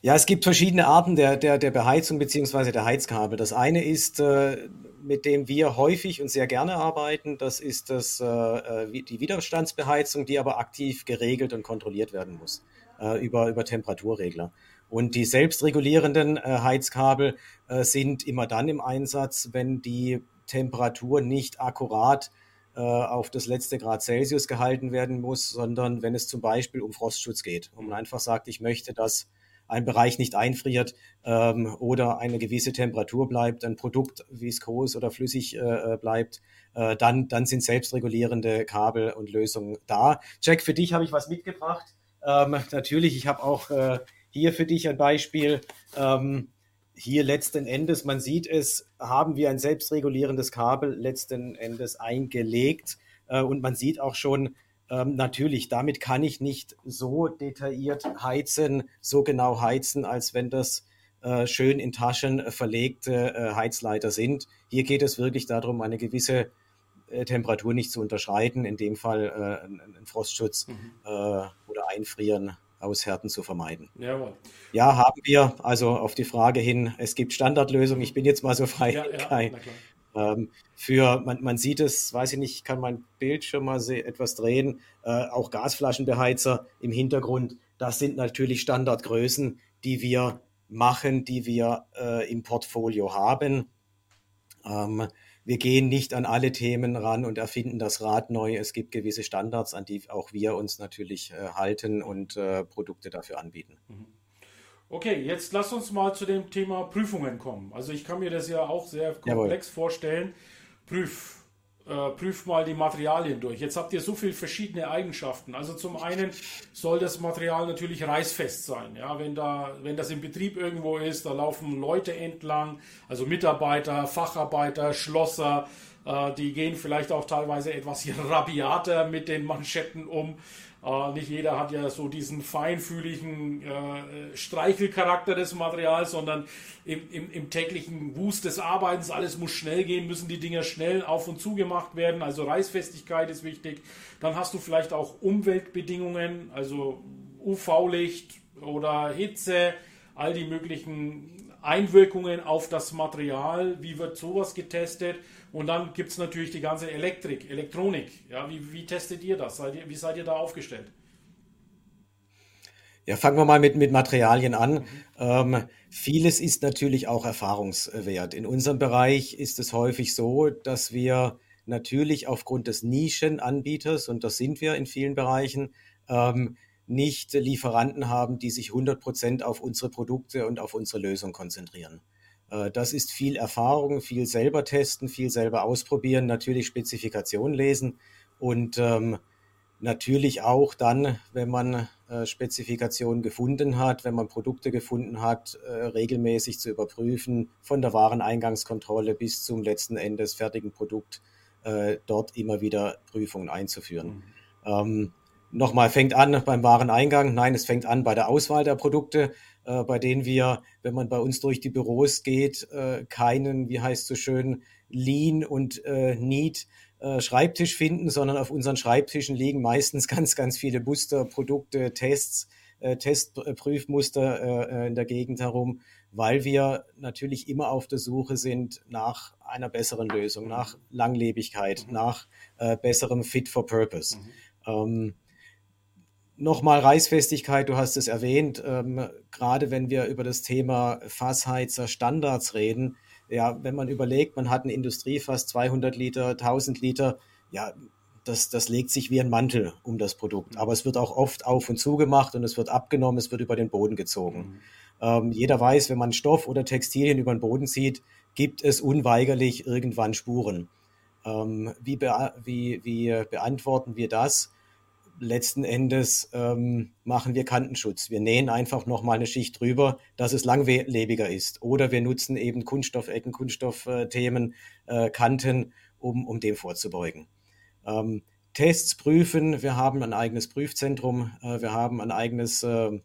Ja, es gibt verschiedene Arten der, der, der Beheizung bzw. der Heizkabel. Das eine ist, äh, mit dem wir häufig und sehr gerne arbeiten, das ist das, äh, äh die Widerstandsbeheizung, die aber aktiv geregelt und kontrolliert werden muss äh, über, über Temperaturregler. Und die selbstregulierenden Heizkabel sind immer dann im Einsatz, wenn die Temperatur nicht akkurat auf das letzte Grad Celsius gehalten werden muss, sondern wenn es zum Beispiel um Frostschutz geht. Und man einfach sagt, ich möchte, dass ein Bereich nicht einfriert ähm, oder eine gewisse Temperatur bleibt, ein Produkt viskos oder flüssig äh, äh, bleibt, äh, dann, dann sind selbstregulierende Kabel und Lösungen da. Jack, für dich habe ich was mitgebracht. Ähm, natürlich, ich habe auch äh, hier für dich ein Beispiel. Ähm, hier letzten Endes, man sieht es, haben wir ein selbstregulierendes Kabel letzten Endes eingelegt. Äh, und man sieht auch schon, ähm, natürlich, damit kann ich nicht so detailliert heizen, so genau heizen, als wenn das äh, schön in Taschen verlegte äh, Heizleiter sind. Hier geht es wirklich darum, eine gewisse äh, Temperatur nicht zu unterschreiten, in dem Fall äh, einen Frostschutz mhm. Äh, oder Einfrieren aus Härten zu vermeiden. Jawohl. Ja, haben wir. Also auf die Frage hin, es gibt Standardlösungen. Ich bin jetzt mal so frei, ja, ja, ähm, für, man, man sieht es, weiß ich nicht, kann mein Bildschirm mal etwas drehen, äh, auch Gasflaschenbeheizer im Hintergrund. Das sind natürlich Standardgrößen, die wir machen, die wir äh, im Portfolio haben. Ähm, wir gehen nicht an alle Themen ran und erfinden das Rad neu. Es gibt gewisse Standards, an die auch wir uns natürlich äh, halten und äh, Produkte dafür anbieten. Mhm. Okay, jetzt lass uns mal zu dem Thema Prüfungen kommen. Also ich kann mir das ja auch sehr komplex Jawohl. vorstellen. Prüf, äh, prüf mal die Materialien durch. Jetzt habt ihr so viele verschiedene Eigenschaften. Also zum einen soll das Material natürlich reißfest sein. Ja, wenn da, wenn das im Betrieb irgendwo ist, da laufen Leute entlang, also Mitarbeiter, Facharbeiter, Schlosser, äh, die gehen vielleicht auch teilweise etwas rabiater mit den Manschetten um. Äh, nicht jeder hat ja so diesen feinfühligen äh, Streichelcharakter des Materials, sondern im, im, im, täglichen Wust des Arbeitens, alles muss schnell gehen, müssen die Dinger schnell auf und zu gemacht werden. Also Reißfestigkeit ist wichtig. Dann hast du vielleicht auch Umweltbedingungen, also UV-Licht oder Hitze, all die möglichen Einwirkungen auf das Material. Wie wird sowas getestet? Und dann gibt es natürlich die ganze Elektrik, Elektronik. Ja, wie, wie testet ihr das? Seid ihr, wie seid ihr da aufgestellt? Ja, fangen wir mal mit, mit Materialien an. Mhm. Ähm, vieles ist natürlich auch erfahrungswert. In unserem Bereich ist es häufig so, dass wir natürlich aufgrund des Nischenanbieters, und das sind wir in vielen Bereichen, ähm, nicht Lieferanten haben, die sich 100 Prozent auf unsere Produkte und auf unsere Lösung konzentrieren. Äh, das ist viel Erfahrung, viel selber testen, viel selber ausprobieren, natürlich Spezifikationen lesen und ähm, natürlich auch dann, wenn man äh, Spezifikationen gefunden hat, wenn man Produkte gefunden hat, äh, regelmäßig zu überprüfen, von der Wareneingangskontrolle bis zum letzten Endes fertigen Produkt, äh, dort immer wieder Prüfungen einzuführen. Mhm. Ähm, Nochmal, fängt an beim Wareneingang. Nein, es fängt an bei der Auswahl der Produkte äh, bei denen wir, wenn man bei uns durch die Büros geht, äh, keinen, wie heißt so schön, Lean und äh, Neat äh, Schreibtisch finden, sondern auf unseren Schreibtischen liegen meistens ganz, ganz viele Muster, Produkte, Tests, äh, Testprüfmuster äh, in der Gegend herum, weil wir natürlich immer auf der Suche sind nach einer besseren Lösung, nach Langlebigkeit, mhm. nach besserem Fit for Purpose. Mhm. Ähm, Nochmal Reißfestigkeit, du hast es erwähnt, ähm, gerade wenn wir über das Thema Fassheizer Standards reden, ja, wenn man überlegt, man hat eine Industriefass 200 Liter, 1000 Liter, ja, das, das legt sich wie ein Mantel um das Produkt. Aber es wird auch oft auf und zu gemacht und es wird abgenommen, es wird über den Boden gezogen. Mhm. Ähm, jeder weiß, wenn man Stoff oder Textilien über den Boden zieht, gibt es unweigerlich irgendwann Spuren. Ähm, wie, be wie, wie beantworten wir das? Letzten Endes ähm, machen wir Kantenschutz. Wir nähen einfach nochmal eine Schicht drüber, dass es langlebiger ist. Oder wir nutzen eben Kunststoffecken, Kunststoffthemen, äh, Kanten, um, um dem vorzubeugen. Ähm, Tests prüfen. Wir haben ein eigenes Prüfzentrum. Äh, wir haben ein eigenes äh,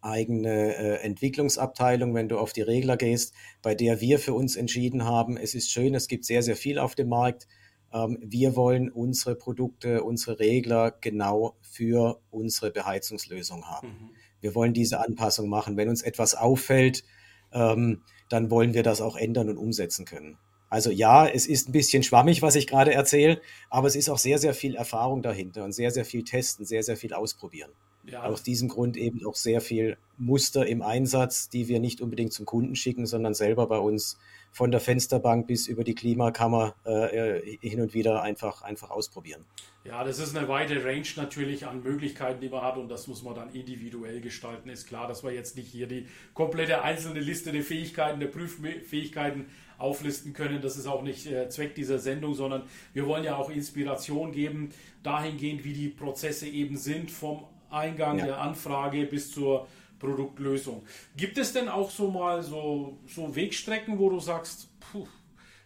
eigene äh, Entwicklungsabteilung, wenn du auf die Regler gehst, bei der wir für uns entschieden haben, es ist schön, es gibt sehr, sehr viel auf dem Markt. Ähm, wir wollen unsere Produkte, unsere Regler genau für unsere Beheizungslösung haben. Mhm. Wir wollen diese Anpassung machen. Wenn uns etwas auffällt, ähm, dann wollen wir das auch ändern und umsetzen können. Also ja, es ist ein bisschen schwammig, was ich gerade erzähle, aber es ist auch sehr, sehr viel Erfahrung dahinter und sehr, sehr viel testen, sehr, sehr viel ausprobieren. Ja. Aus diesem Grund eben auch sehr viel Muster im Einsatz, die wir nicht unbedingt zum Kunden schicken, sondern selber bei uns von der Fensterbank bis über die Klimakammer äh, hin und wieder einfach, einfach ausprobieren. Ja, das ist eine weite Range natürlich an Möglichkeiten, die man hat und das muss man dann individuell gestalten. Ist klar, dass wir jetzt nicht hier die komplette einzelne Liste der Fähigkeiten, der Prüffähigkeiten auflisten können. Das ist auch nicht äh, Zweck dieser Sendung, sondern wir wollen ja auch Inspiration geben, dahingehend, wie die Prozesse eben sind, vom Eingang ja. der Anfrage bis zur Produktlösung. Gibt es denn auch so mal so, so Wegstrecken, wo du sagst, puh,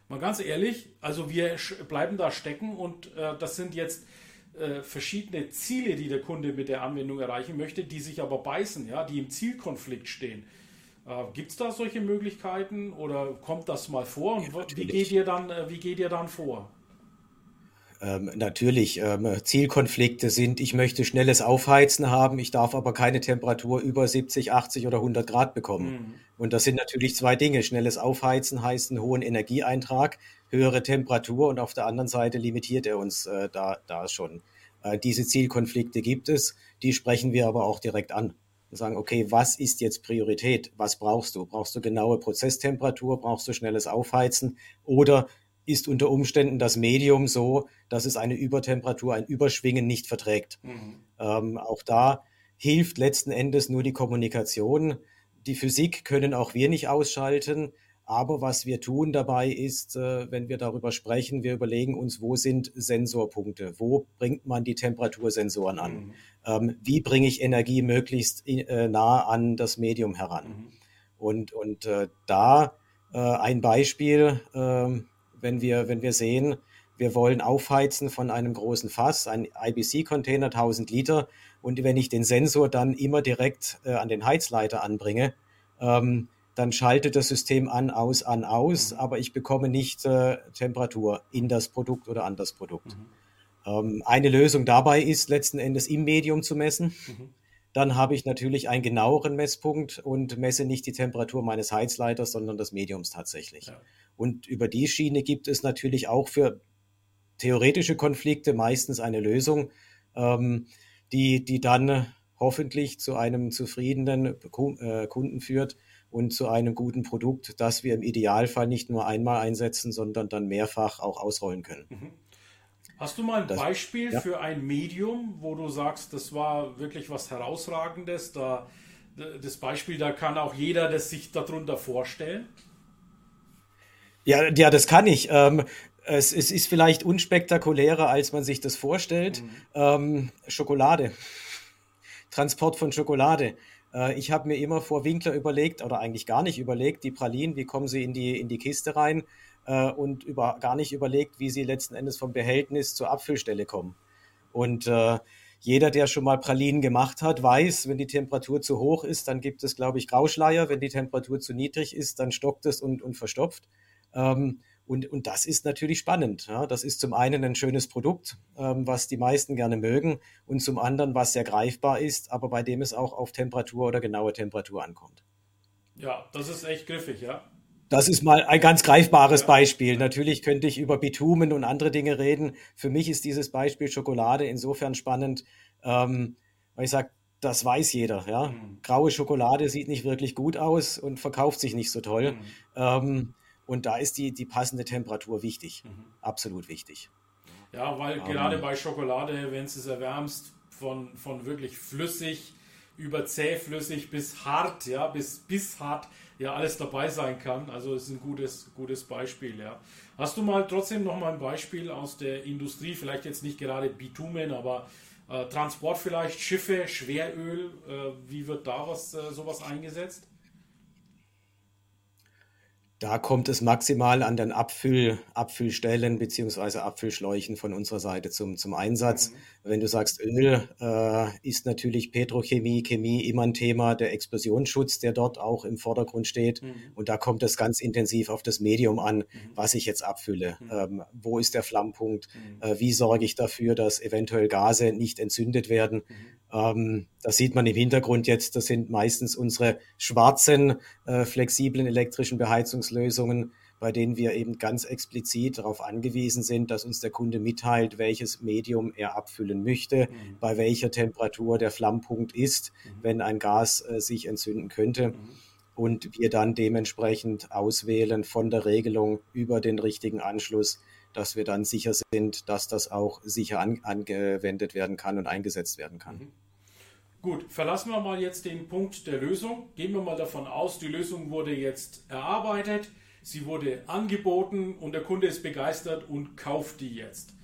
mal ganz ehrlich, also wir bleiben da stecken und äh, das sind jetzt äh, verschiedene Ziele, die der Kunde mit der Anwendung erreichen möchte, die sich aber beißen, ja, die im Zielkonflikt stehen. Äh, Gibt es da solche Möglichkeiten oder kommt das mal vor? Und ja, wie, geht ihr dann, äh, wie geht ihr dann vor? Ähm, natürlich, ähm, Zielkonflikte sind, ich möchte schnelles Aufheizen haben, ich darf aber keine Temperatur über 70, 80 oder 100 Grad bekommen. Mhm. Und das sind natürlich zwei Dinge. Schnelles Aufheizen heißt einen hohen Energieeintrag, höhere Temperatur und auf der anderen Seite limitiert er uns äh, da, da schon. Äh, diese Zielkonflikte gibt es, die sprechen wir aber auch direkt an. Wir sagen, okay, was ist jetzt Priorität? Was brauchst du? Brauchst du genaue Prozesstemperatur? Brauchst du schnelles Aufheizen? Oder ist unter Umständen das Medium so, dass es eine Übertemperatur, ein Überschwingen nicht verträgt. Mhm. Ähm, auch da hilft letzten Endes nur die Kommunikation. Die Physik können auch wir nicht ausschalten. Aber was wir tun dabei ist, äh, wenn wir darüber sprechen, wir überlegen uns, wo sind Sensorpunkte? Wo bringt man die Temperatursensoren an? Mhm. Ähm, wie bringe ich Energie möglichst äh, nah an das Medium heran? Mhm. Und, und äh, da äh, ein Beispiel, ähm, wenn wir, wenn wir sehen, wir wollen aufheizen von einem großen Fass, ein IBC-Container, 1000 Liter. Und wenn ich den Sensor dann immer direkt äh, an den Heizleiter anbringe, ähm, dann schaltet das System an, aus, an, aus, mhm. aber ich bekomme nicht äh, Temperatur in das Produkt oder an das Produkt. Mhm. Ähm, eine Lösung dabei ist letzten Endes im Medium zu messen. Mhm. Dann habe ich natürlich einen genaueren Messpunkt und messe nicht die Temperatur meines Heizleiters, sondern des Mediums tatsächlich. Ja. Und über die Schiene gibt es natürlich auch für theoretische Konflikte meistens eine Lösung, ähm, die, die dann hoffentlich zu einem zufriedenen äh, Kunden führt und zu einem guten Produkt, das wir im Idealfall nicht nur einmal einsetzen, sondern dann mehrfach auch ausrollen können. Mhm. Hast du mal ein das, Beispiel ja. für ein Medium, wo du sagst, das war wirklich was Herausragendes? Da, das Beispiel, da kann auch jeder das sich darunter vorstellen. Ja, ja, das kann ich. Ähm, es, es, ist vielleicht unspektakulärer, als man sich das vorstellt. Mhm. Ähm, Schokolade. Transport von Schokolade. Äh, ich habe mir immer vor Winkler überlegt, oder eigentlich gar nicht überlegt, die Pralinen, wie kommen sie in die, in die Kiste rein äh, und über, gar nicht überlegt, wie sie letzten Endes vom Behältnis zur Abfüllstelle kommen. Und äh, jeder, der schon mal Pralinen gemacht hat, weiß, wenn die Temperatur zu hoch ist, dann gibt es, glaube ich, Grauschleier. Wenn die Temperatur zu niedrig ist, dann stockt es und, und verstopft. Ähm, und, und das ist natürlich spannend. Das ist zum einen ein schönes Produkt, ähm, was die meisten gerne mögen, und zum anderen, was sehr greifbar ist, aber bei dem es auch auf Temperatur oder genaue Temperatur ankommt. Ja, das ist echt griffig, ja. Das ist mal ein ganz greifbares ja. Beispiel. Natürlich könnte ich über Bitumen und andere Dinge reden. Für mich ist dieses Beispiel Schokolade insofern spannend. Ähm, Weil ich sage, das weiß jeder. Ja? Mhm. Graue Schokolade sieht nicht wirklich gut aus und verkauft sich nicht so toll. Mhm. Ähm, und da ist die, die passende Temperatur wichtig. Mhm. Absolut wichtig. Ja, weil um, gerade bei Schokolade, wenn du es erwärmst, von, von wirklich flüssig über zähflüssig bis hart, ja, bis bisshart, ja, alles dabei sein kann. Also es ist ein gutes, gutes Beispiel, ja. Hast du mal trotzdem noch mal ein Beispiel aus der Industrie, vielleicht jetzt nicht gerade Bitumen, aber äh, Transport vielleicht, Schiffe, Schweröl, äh, wie wird da was, äh, sowas eingesetzt? Da kommt es maximal an den Abfüll, Abfüllstellen bzw. Abfüllschläuchen von unserer Seite zum, zum Einsatz. Mhm. Wenn du sagst Öl, äh, ist natürlich Petrochemie, Chemie immer ein Thema, der Explosionsschutz, der dort auch im Vordergrund steht. Mhm. Und da kommt es ganz intensiv auf das Medium an, mhm. was ich jetzt abfülle. Mhm. Ähm, wo ist der Flammpunkt? Mhm. Äh, wie sorge ich dafür, dass eventuell Gase nicht entzündet werden? Mhm. Ähm, das sieht man im Hintergrund jetzt, das sind meistens unsere schwarzen, äh, flexiblen elektrischen Beheizungslösungen, bei denen wir eben ganz explizit darauf angewiesen sind, dass uns der Kunde mitteilt, welches Medium er abfüllen möchte, mhm. bei welcher Temperatur der Flammpunkt ist, mhm. wenn ein Gas äh, sich entzünden könnte. Mhm. Und wir dann dementsprechend auswählen von der Regelung über den richtigen Anschluss, dass wir dann sicher sind, dass das auch sicher an, angewendet werden kann und eingesetzt werden kann. Gut, verlassen wir mal jetzt den Punkt der Lösung. Gehen wir mal davon aus, die Lösung wurde jetzt erarbeitet, sie wurde angeboten und der Kunde ist begeistert und kauft die jetzt.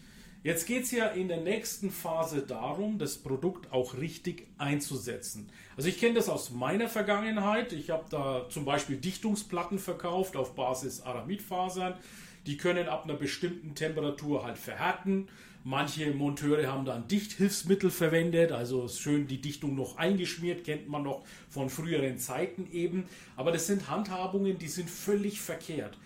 Jetzt geht es ja in der nächsten Phase darum, das Produkt auch richtig einzusetzen. Also ich kenne das aus meiner Vergangenheit. Ich habe da zum Beispiel Dichtungsplatten verkauft auf Basis Aramidfasern. Die können ab einer bestimmten Temperatur halt verhärten. Manche Monteure haben dann Dichthilfsmittel verwendet, also schön die Dichtung noch eingeschmiert, kennt man noch von früheren Zeiten eben. Aber das sind Handhabungen, die sind völlig verkehrt.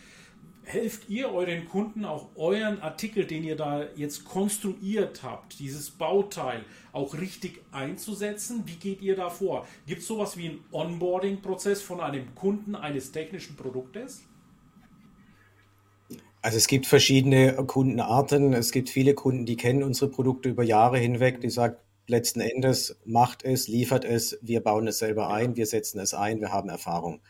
Helft ihr euren Kunden auch euren Artikel, den ihr da jetzt konstruiert habt, dieses Bauteil auch richtig einzusetzen? Wie geht ihr da vor? Gibt es sowas wie einen Onboarding-Prozess von einem Kunden eines technischen Produktes? Also es gibt verschiedene Kundenarten. Es gibt viele Kunden, die kennen unsere Produkte über Jahre hinweg, die sagen, letzten Endes macht es, liefert es, wir bauen es selber ein, wir setzen es ein, wir haben Erfahrung.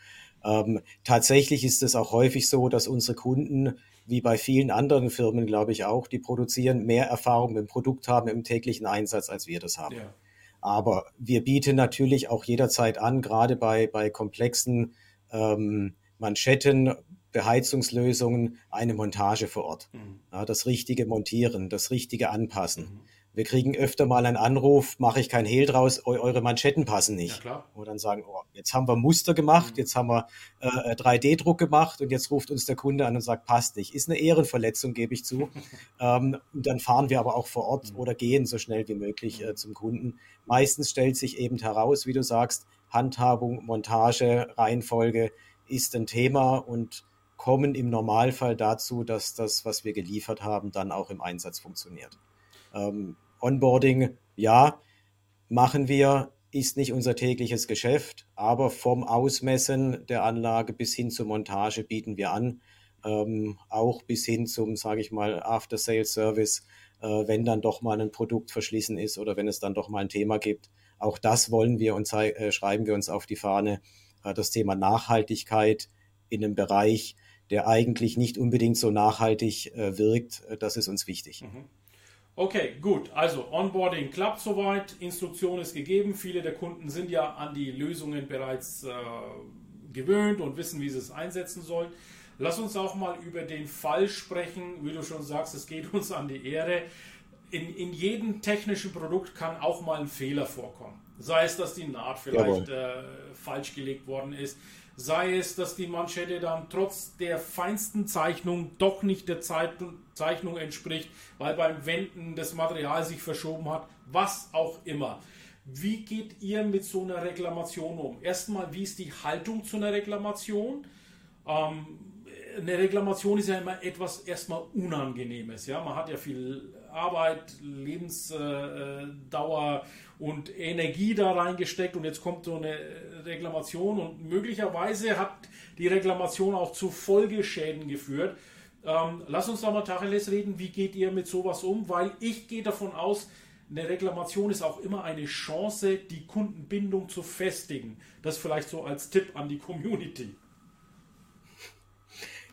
Ähm, tatsächlich ist es auch häufig so, dass unsere Kunden, wie bei vielen anderen Firmen, glaube ich auch, die produzieren, mehr Erfahrung mit dem Produkt haben im täglichen Einsatz, als wir das haben. Ja. Aber wir bieten natürlich auch jederzeit an, gerade bei, bei komplexen ähm, Manschetten, Beheizungslösungen eine Montage vor Ort. Mhm. Ja, das richtige Montieren, das richtige Anpassen. Mhm. Wir kriegen öfter mal einen Anruf, mache ich kein Hehl draus, eure Manschetten passen nicht. Ja. Und dann sagen, oh, jetzt haben wir Muster gemacht, mhm. jetzt haben wir äh, 3D-Druck gemacht und jetzt ruft uns der Kunde an und sagt, passt nicht. Ist eine Ehrenverletzung, gebe ich zu. ähm, und dann fahren wir aber auch vor Ort mhm. oder gehen so schnell wie möglich äh, zum Kunden. Meistens stellt sich eben heraus, wie du sagst, Handhabung, Montage, Reihenfolge ist ein Thema und kommen im Normalfall dazu, dass das, was wir geliefert haben, dann auch im Einsatz funktioniert. Ähm, Onboarding, ja, machen wir, ist nicht unser tägliches Geschäft, aber vom Ausmessen der Anlage bis hin zur Montage bieten wir an, ähm, auch bis hin zum, sage ich mal, After-Sales-Service, äh, wenn dann doch mal ein Produkt verschlissen ist oder wenn es dann doch mal ein Thema gibt. Auch das wollen wir und äh, schreiben wir uns auf die Fahne. Äh, das Thema Nachhaltigkeit in einem Bereich, der eigentlich nicht unbedingt so nachhaltig äh, wirkt. Äh, das ist uns wichtig. Mhm. Okay, gut. Also Onboarding klappt soweit, Instruktion ist gegeben. Viele der Kunden sind ja an die Lösungen bereits äh, gewöhnt und wissen, wie sie es einsetzen sollen. Lass uns auch mal über den Fall sprechen. Wie du schon sagst, es geht uns an die Ehre. In, in jedem technischen Produkt kann auch mal ein Fehler vorkommen. Sei es, dass die Naht vielleicht äh, falsch gelegt worden ist sei es, dass die Manschette dann trotz der feinsten Zeichnung doch nicht der Zeichnung entspricht, weil beim Wenden das Material sich verschoben hat, was auch immer. Wie geht ihr mit so einer Reklamation um? Erstmal, wie ist die Haltung zu einer Reklamation? Ähm, eine Reklamation ist ja immer etwas erstmal Unangenehmes. Ja? Man hat ja viel Arbeit, Lebensdauer und Energie da reingesteckt und jetzt kommt so eine Reklamation und möglicherweise hat die Reklamation auch zu Folgeschäden geführt. Ähm, lass uns da mal Tacheles reden, wie geht ihr mit sowas um? Weil ich gehe davon aus, eine Reklamation ist auch immer eine Chance, die Kundenbindung zu festigen. Das vielleicht so als Tipp an die Community.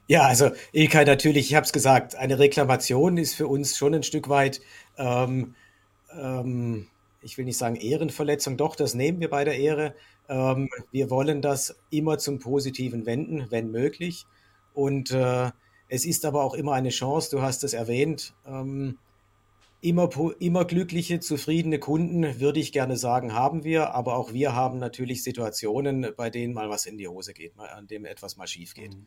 Ja, also Ilkay, natürlich, ich habe es gesagt, eine Reklamation ist für uns schon ein Stück weit, ähm, ähm, ich will nicht sagen Ehrenverletzung, doch, das nehmen wir bei der Ehre. Ähm, wir wollen das immer zum Positiven wenden, wenn möglich. Und äh, es ist aber auch immer eine Chance, du hast es erwähnt, ähm, immer, immer glückliche, zufriedene Kunden, würde ich gerne sagen, haben wir. Aber auch wir haben natürlich Situationen, bei denen mal was in die Hose geht, an dem etwas mal schief geht. Mhm.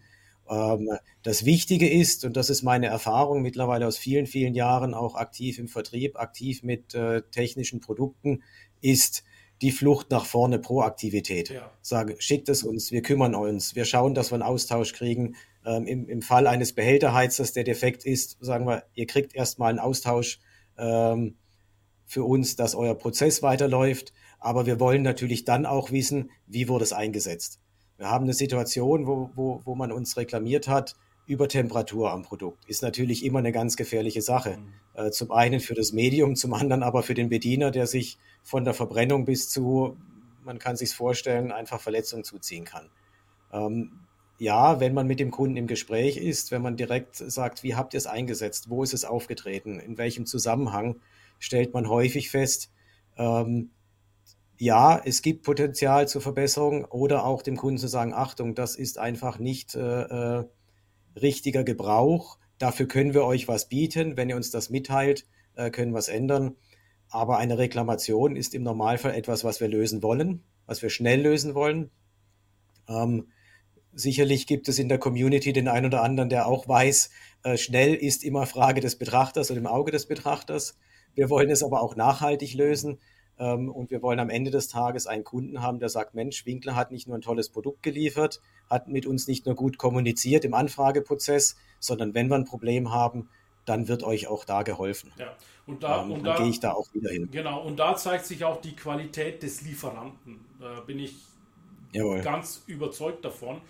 Ähm, das Wichtige ist, und das ist meine Erfahrung mittlerweile aus vielen, vielen Jahren auch aktiv im Vertrieb, aktiv mit äh, technischen Produkten, ist die Flucht nach vorne, Proaktivität. Ja. Sage, schickt es uns, wir kümmern uns, wir schauen, dass wir einen Austausch kriegen. Ähm, im, Im Fall eines Behälterheizers, der defekt ist, sagen wir, ihr kriegt erstmal einen Austausch ähm, für uns, dass euer Prozess weiterläuft. Aber wir wollen natürlich dann auch wissen, wie wurde es eingesetzt. Wir haben eine Situation, wo, wo, wo man uns reklamiert hat, über Temperatur am Produkt. Ist natürlich immer eine ganz gefährliche Sache. Mhm. Äh, zum einen für das Medium, zum anderen aber für den Bediener, der sich von der Verbrennung bis zu, man kann sich vorstellen, einfach Verletzungen zuziehen kann. Ähm, ja, wenn man mit dem Kunden im Gespräch ist, wenn man direkt sagt, wie habt ihr es eingesetzt, wo ist es aufgetreten, in welchem Zusammenhang, stellt man häufig fest, ähm, ja, es gibt Potenzial zur Verbesserung oder auch dem Kunden zu sagen, Achtung, das ist einfach nicht äh, äh, richtiger Gebrauch. Dafür können wir euch was bieten. Wenn ihr uns das mitteilt, äh, können wir es ändern. Aber eine Reklamation ist im Normalfall etwas, was wir lösen wollen, was wir schnell lösen wollen. Ähm, sicherlich gibt es in der Community den einen oder anderen, der auch weiß, äh, schnell ist immer Frage des Betrachters und im Auge des Betrachters. Wir wollen es aber auch nachhaltig lösen. Ähm, und wir wollen am Ende des Tages einen Kunden haben, der sagt, Mensch, Winkler hat nicht nur ein tolles Produkt geliefert, hat mit uns nicht nur gut kommuniziert im Anfrageprozess, sondern wenn wir ein Problem haben, dann wird euch auch da geholfen. Ja, und da, ähm, und da gehe ich da auch wieder hin. Genau, und da zeigt sich auch die Qualität des Lieferanten. Da bin ich Jawohl. ganz überzeugt davon,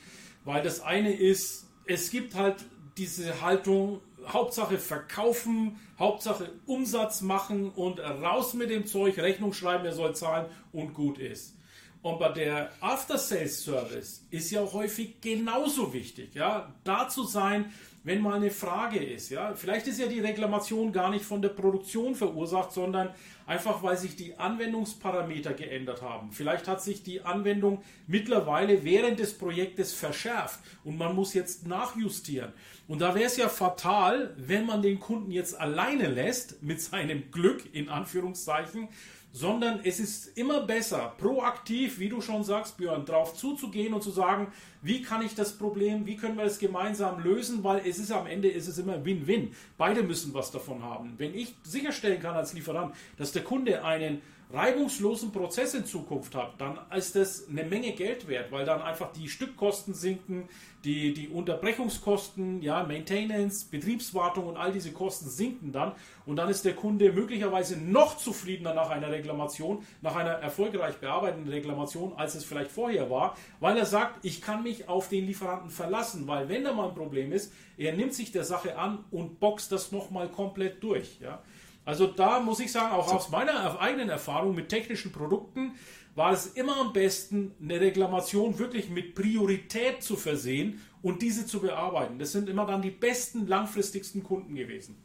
weil das eine ist, es gibt halt diese Haltung, Hauptsache verkaufen, Hauptsache Umsatz machen und raus mit dem Zeug, Rechnung schreiben, er soll zahlen und gut ist. Und bei der After-Sales-Service ist ja häufig genauso wichtig, ja, da zu sein, wenn mal eine Frage ist, ja. Vielleicht ist ja die Reklamation gar nicht von der Produktion verursacht, sondern einfach weil sich die Anwendungsparameter geändert haben. Vielleicht hat sich die Anwendung mittlerweile während des Projektes verschärft und man muss jetzt nachjustieren. Und da wäre es ja fatal, wenn man den Kunden jetzt alleine lässt mit seinem Glück in Anführungszeichen, sondern es ist immer besser, proaktiv, wie du schon sagst, Björn, drauf zuzugehen und zu sagen, wie kann ich das Problem, wie können wir es gemeinsam lösen, weil es ist am Ende ist es immer Win-Win. Beide müssen was davon haben. Wenn ich sicherstellen kann als Lieferant, dass der Kunde einen reibungslosen Prozess in Zukunft hat, dann ist das eine Menge Geld wert, weil dann einfach die Stückkosten sinken, die, die Unterbrechungskosten, ja, Maintenance, Betriebswartung und all diese Kosten sinken dann und dann ist der Kunde möglicherweise noch zufriedener nach einer Reklamation, nach einer erfolgreich bearbeiteten Reklamation, als es vielleicht vorher war, weil er sagt, ich kann mich auf den Lieferanten verlassen, weil wenn da mal ein Problem ist, er nimmt sich der Sache an und boxt das nochmal komplett durch, ja. Also da muss ich sagen, auch aus meiner eigenen Erfahrung mit technischen Produkten war es immer am besten, eine Reklamation wirklich mit Priorität zu versehen und diese zu bearbeiten. Das sind immer dann die besten, langfristigsten Kunden gewesen.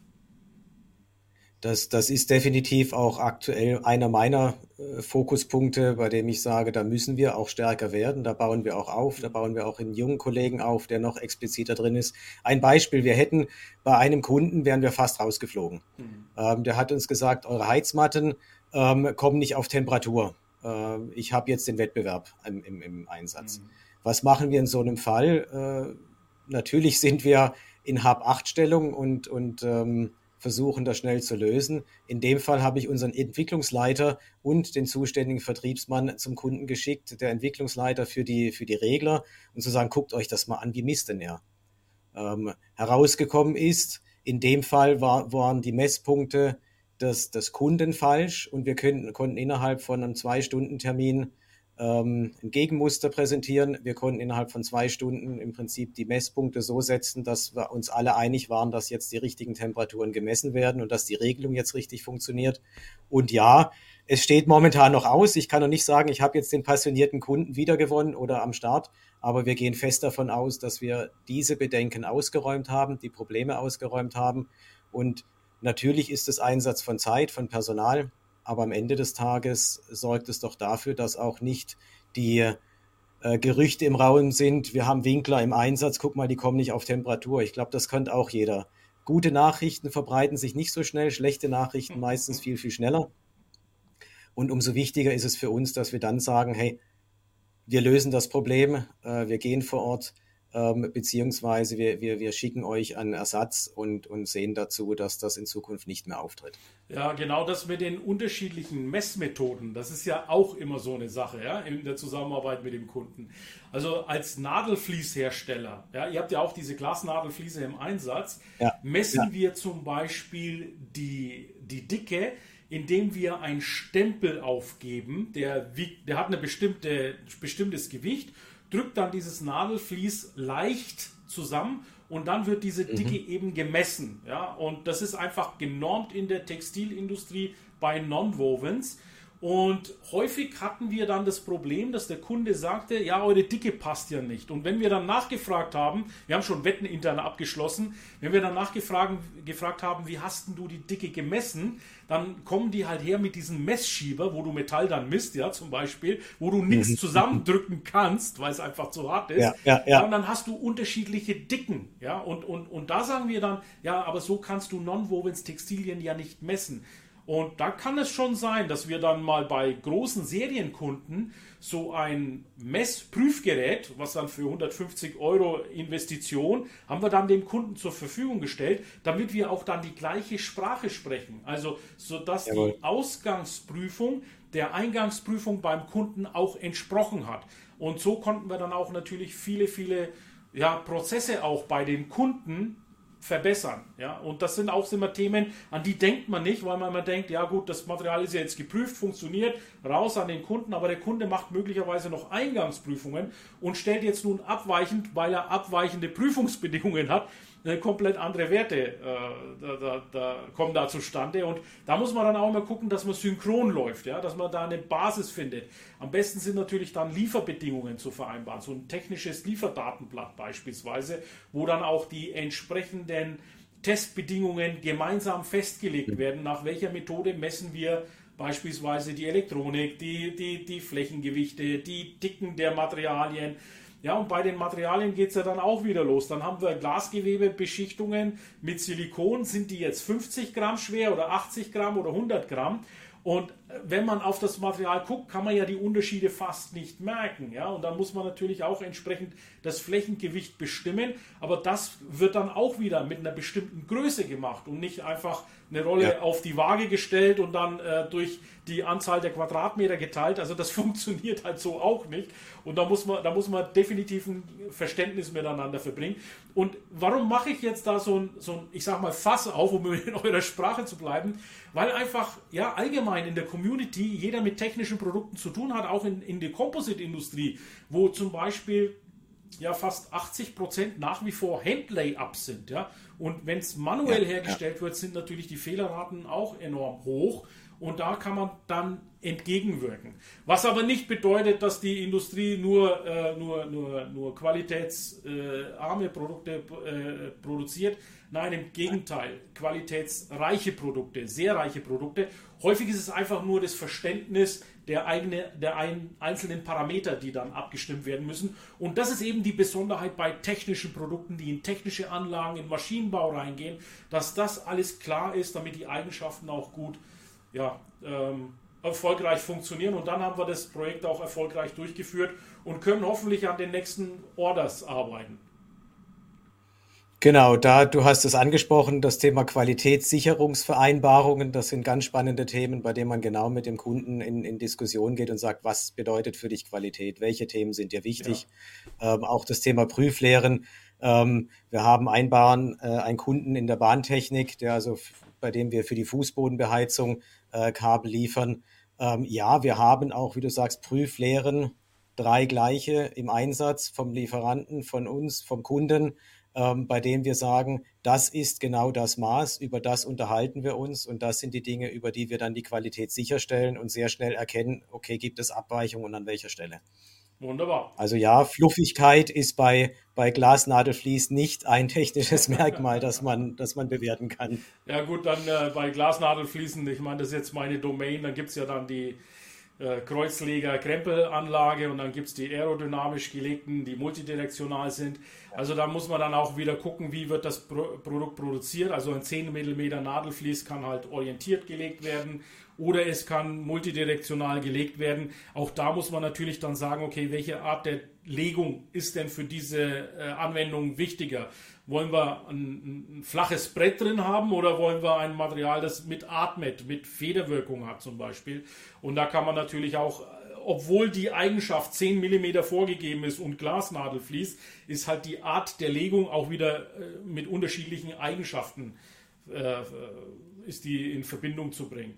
Das, das ist definitiv auch aktuell einer meiner äh, Fokuspunkte, bei dem ich sage, da müssen wir auch stärker werden. Da bauen wir auch auf, da bauen wir auch in jungen Kollegen auf, der noch expliziter drin ist. Ein Beispiel, wir hätten bei einem Kunden, wären wir fast rausgeflogen. Mhm. Ähm, der hat uns gesagt, eure Heizmatten ähm, kommen nicht auf Temperatur. Äh, ich habe jetzt den Wettbewerb im, im, im Einsatz. Mhm. Was machen wir in so einem Fall? Äh, natürlich sind wir in Hab-8-Stellung und, und ähm, versuchen, das schnell zu lösen. In dem Fall habe ich unseren Entwicklungsleiter und den zuständigen Vertriebsmann zum Kunden geschickt, der Entwicklungsleiter für die, für die Regler, und zu sagen, guckt euch das mal an, wie misst denn er? Ähm, herausgekommen ist, in dem Fall war, waren die Messpunkte des, des Kunden falsch und wir können, konnten innerhalb von einem Zwei-Stunden-Termin ähm, ein Gegenmuster präsentieren. Wir konnten innerhalb von zwei Stunden im Prinzip die Messpunkte so setzen, dass wir uns alle einig waren, dass jetzt die richtigen Temperaturen gemessen werden und dass die Regelung jetzt richtig funktioniert. Und ja, es steht momentan noch aus. Ich kann noch nicht sagen, ich habe jetzt den passionierten Kunden wiedergewonnen oder am Start, aber wir gehen fest davon aus, dass wir diese Bedenken ausgeräumt haben, die Probleme ausgeräumt haben. Und natürlich ist es Einsatz von Zeit, von Personal, aber am Ende des Tages sorgt es doch dafür, dass auch nicht die äh, Gerüchte im Raum sind, wir haben Winkler im Einsatz, guck mal, die kommen nicht auf Temperatur. Ich glaube, das könnte auch jeder. Gute Nachrichten verbreiten sich nicht so schnell, schlechte Nachrichten meistens viel, viel schneller. Und umso wichtiger ist es für uns, dass wir dann sagen, hey, wir lösen das Problem, äh, wir gehen vor Ort, ähm, beziehungsweise wir, wir, wir schicken euch einen Ersatz und, und sehen dazu, dass das in Zukunft nicht mehr auftritt. Ja, genau das mit den unterschiedlichen Messmethoden, das ist ja auch immer so eine Sache ja, in der Zusammenarbeit mit dem Kunden. Also als Nadelfließhersteller, ja, ihr habt ja auch diese Glasnadelfliese im Einsatz, ja, messen ja. wir zum Beispiel die, die Dicke, indem wir einen Stempel aufgeben, der, wiegt, der hat ein bestimmte, bestimmtes Gewicht drückt dann dieses Nadelflies leicht zusammen und dann wird diese Dicke mhm. eben gemessen. Ja? Und das ist einfach genormt in der Textilindustrie bei Nonwovens. Und häufig hatten wir dann das Problem, dass der Kunde sagte, ja, eure Dicke passt ja nicht. Und wenn wir dann nachgefragt haben, wir haben schon Wetten intern abgeschlossen, wenn wir dann nachgefragt gefragt haben, wie hast du die Dicke gemessen, dann kommen die halt her mit diesem Messschieber, wo du Metall dann misst, ja, zum Beispiel, wo du nichts mhm. zusammendrücken kannst, weil es einfach zu hart ist. Ja, ja, ja. Und dann hast du unterschiedliche Dicken, ja, und, und, und da sagen wir dann, ja, aber so kannst du Non-Wovens Textilien ja nicht messen. Und da kann es schon sein, dass wir dann mal bei großen Serienkunden so ein Messprüfgerät, was dann für 150 Euro Investition, haben wir dann dem Kunden zur Verfügung gestellt, damit wir auch dann die gleiche Sprache sprechen. Also, sodass Jawohl. die Ausgangsprüfung der Eingangsprüfung beim Kunden auch entsprochen hat. Und so konnten wir dann auch natürlich viele, viele ja, Prozesse auch bei den Kunden verbessern. Ja? Und das sind auch immer Themen, an die denkt man nicht, weil man immer denkt, ja gut, das Material ist ja jetzt geprüft, funktioniert, raus an den Kunden, aber der Kunde macht möglicherweise noch Eingangsprüfungen und stellt jetzt nun abweichend, weil er abweichende Prüfungsbedingungen hat, komplett andere Werte äh, da, da, da, kommen da zustande. Und da muss man dann auch immer gucken, dass man synchron läuft, ja? dass man da eine Basis findet. Am besten sind natürlich dann Lieferbedingungen zu vereinbaren, so ein technisches Lieferdatenblatt beispielsweise, wo dann auch die entsprechenden Testbedingungen gemeinsam festgelegt werden, nach welcher Methode messen wir beispielsweise die Elektronik, die, die, die Flächengewichte, die Dicken der Materialien, ja, und bei den Materialien geht es ja dann auch wieder los. Dann haben wir Glasgewebebeschichtungen mit Silikon. Sind die jetzt 50 Gramm schwer oder 80 Gramm oder 100 Gramm? Und wenn man auf das Material guckt, kann man ja die Unterschiede fast nicht merken. Ja? Und dann muss man natürlich auch entsprechend das Flächengewicht bestimmen. Aber das wird dann auch wieder mit einer bestimmten Größe gemacht und nicht einfach eine Rolle ja. auf die Waage gestellt und dann äh, durch die Anzahl der Quadratmeter geteilt. Also das funktioniert halt so auch nicht. Und da muss man, da muss man definitiv ein Verständnis miteinander verbringen. Und warum mache ich jetzt da so ein, so ein, ich sag mal, Fass auf, um in eurer Sprache zu bleiben? Weil einfach, ja, allgemein in der Community jeder mit technischen Produkten zu tun hat, auch in, in der Composite-Industrie, wo zum Beispiel ja fast 80 Prozent nach wie vor Handlay-Ups sind. Ja? Und wenn es manuell ja, hergestellt ja. wird, sind natürlich die Fehlerraten auch enorm hoch. Und da kann man dann entgegenwirken. Was aber nicht bedeutet, dass die Industrie nur, äh, nur, nur, nur qualitätsarme äh, Produkte äh, produziert. Nein, im Gegenteil, qualitätsreiche Produkte, sehr reiche Produkte. Häufig ist es einfach nur das Verständnis der, eigene, der ein, einzelnen Parameter, die dann abgestimmt werden müssen. Und das ist eben die Besonderheit bei technischen Produkten, die in technische Anlagen, in Maschinenbau reingehen, dass das alles klar ist, damit die Eigenschaften auch gut ja, ähm, erfolgreich funktionieren. Und dann haben wir das Projekt auch erfolgreich durchgeführt und können hoffentlich an den nächsten Orders arbeiten. Genau, da du hast es angesprochen, das Thema Qualitätssicherungsvereinbarungen, das sind ganz spannende Themen, bei denen man genau mit dem Kunden in, in Diskussion geht und sagt, was bedeutet für dich Qualität, welche Themen sind dir wichtig. Ja. Ähm, auch das Thema Prüflehren. Ähm, wir haben einen, Bahn, äh, einen Kunden in der Bahntechnik, der also bei dem wir für die Fußbodenbeheizung äh, Kabel liefern. Ähm, ja, wir haben auch, wie du sagst, Prüflehren, drei gleiche im Einsatz vom Lieferanten, von uns, vom Kunden, ähm, bei denen wir sagen, das ist genau das Maß, über das unterhalten wir uns und das sind die Dinge, über die wir dann die Qualität sicherstellen und sehr schnell erkennen, okay, gibt es Abweichungen und an welcher Stelle. Wunderbar. Also ja, Fluffigkeit ist bei, bei Glasnadelflies nicht ein technisches Merkmal, das man, das man bewerten kann. Ja gut, dann äh, bei Glasnadelfliesen, ich meine, das ist jetzt meine Domain, dann gibt es ja dann die äh, Kreuzleger-Krempelanlage und dann gibt es die aerodynamisch gelegten, die multidirektional sind. Also da muss man dann auch wieder gucken, wie wird das Pro Produkt produziert. Also ein 10 mm Nadelflies kann halt orientiert gelegt werden oder es kann multidirektional gelegt werden. Auch da muss man natürlich dann sagen, okay, welche Art der Legung ist denn für diese äh, Anwendung wichtiger? Wollen wir ein, ein, flaches Brett drin haben oder wollen wir ein Material, das mit atmet, mit Federwirkung hat zum Beispiel? Und da kann man natürlich auch, obwohl die Eigenschaft 10 mm vorgegeben ist und Glasnadel fließt, ist halt die Art der Legung auch wieder äh, mit unterschiedlichen Eigenschaften äh, ist die in Verbindung zu bringen.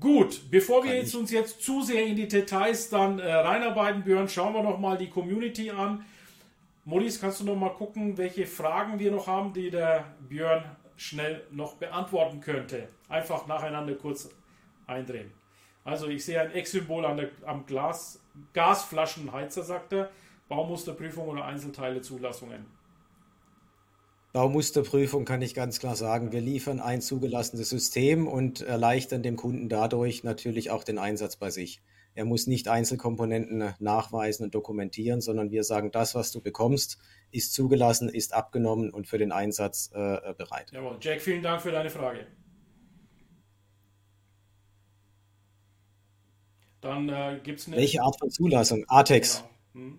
Gut, bevor wir jetzt uns jetzt zu sehr in die Details dann äh, reinarbeiten, Björn, schauen wir noch mal die Community an. Maurice, kannst du noch mal gucken, welche Fragen wir noch haben, die der Björn schnell noch beantworten könnte? Einfach nacheinander kurz eindrehen. Also ich sehe ein Ex-Symbol am Glas, Gasflaschenheizer, sagt er. Baumusterprüfung oder Einzelteilezulassungen. Baumusterprüfung kann ich ganz klar sagen. Wir liefern ein zugelassenes System und erleichtern dem Kunden dadurch natürlich auch den Einsatz bei sich. Er muss nicht Einzelkomponenten nachweisen und dokumentieren, sondern wir sagen, das, was du bekommst, ist zugelassen, ist abgenommen und für den Einsatz äh, bereit. Jawohl. Jack, vielen Dank für deine Frage. Dann äh, gibt es eine. Welche Art von Zulassung? ATEX. Genau. Hm.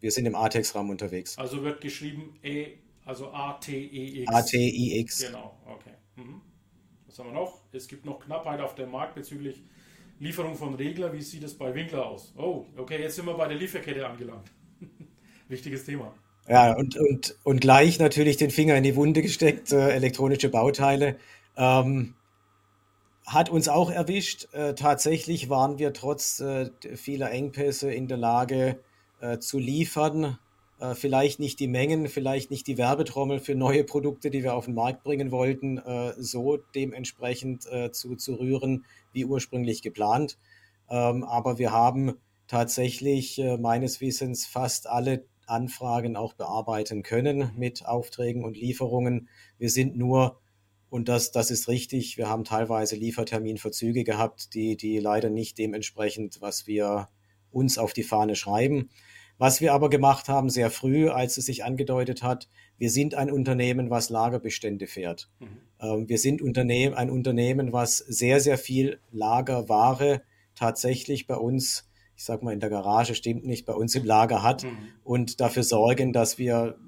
Wir sind im ATEX-Rahmen unterwegs. Also wird geschrieben E, also A-T-E-X. A-T-I-X. Genau, okay. Mhm. Was haben wir noch? Es gibt noch Knappheit auf dem Markt bezüglich Lieferung von Regler, wie sieht es bei Winkler aus? Oh, okay, jetzt sind wir bei der Lieferkette angelangt. Wichtiges Thema. Ja, und, und, und gleich natürlich den Finger in die Wunde gesteckt, äh, elektronische Bauteile. Ähm, hat uns auch erwischt. Äh, tatsächlich waren wir trotz äh, vieler Engpässe in der Lage äh, zu liefern. Äh, vielleicht nicht die Mengen, vielleicht nicht die Werbetrommel für neue Produkte, die wir auf den Markt bringen wollten, äh, so dementsprechend zu, zu rühren, wie ursprünglich geplant. Ähm, aber wir haben tatsächlich äh, meines Wissens fast alle Anfragen auch bearbeiten können mit Aufträgen und Lieferungen. Wir sind nur, und das, das ist richtig, wir haben teilweise Lieferterminverzüge gehabt, die, die leider nicht dementsprechend, was wir uns auf die Fahne schreiben. Was wir aber gemacht haben sehr früh, als es sich angedeutet hat, wir sind ein Unternehmen, was Lagerbestände fährt. Mhm. Ähm, wir sind Unternehmen, ein Unternehmen, was sehr, sehr viel Lagerware tatsächlich bei uns, ich sag mal in der Garage stimmt nicht, bei uns im Lager hat mhm. und dafür sorgen, dass wir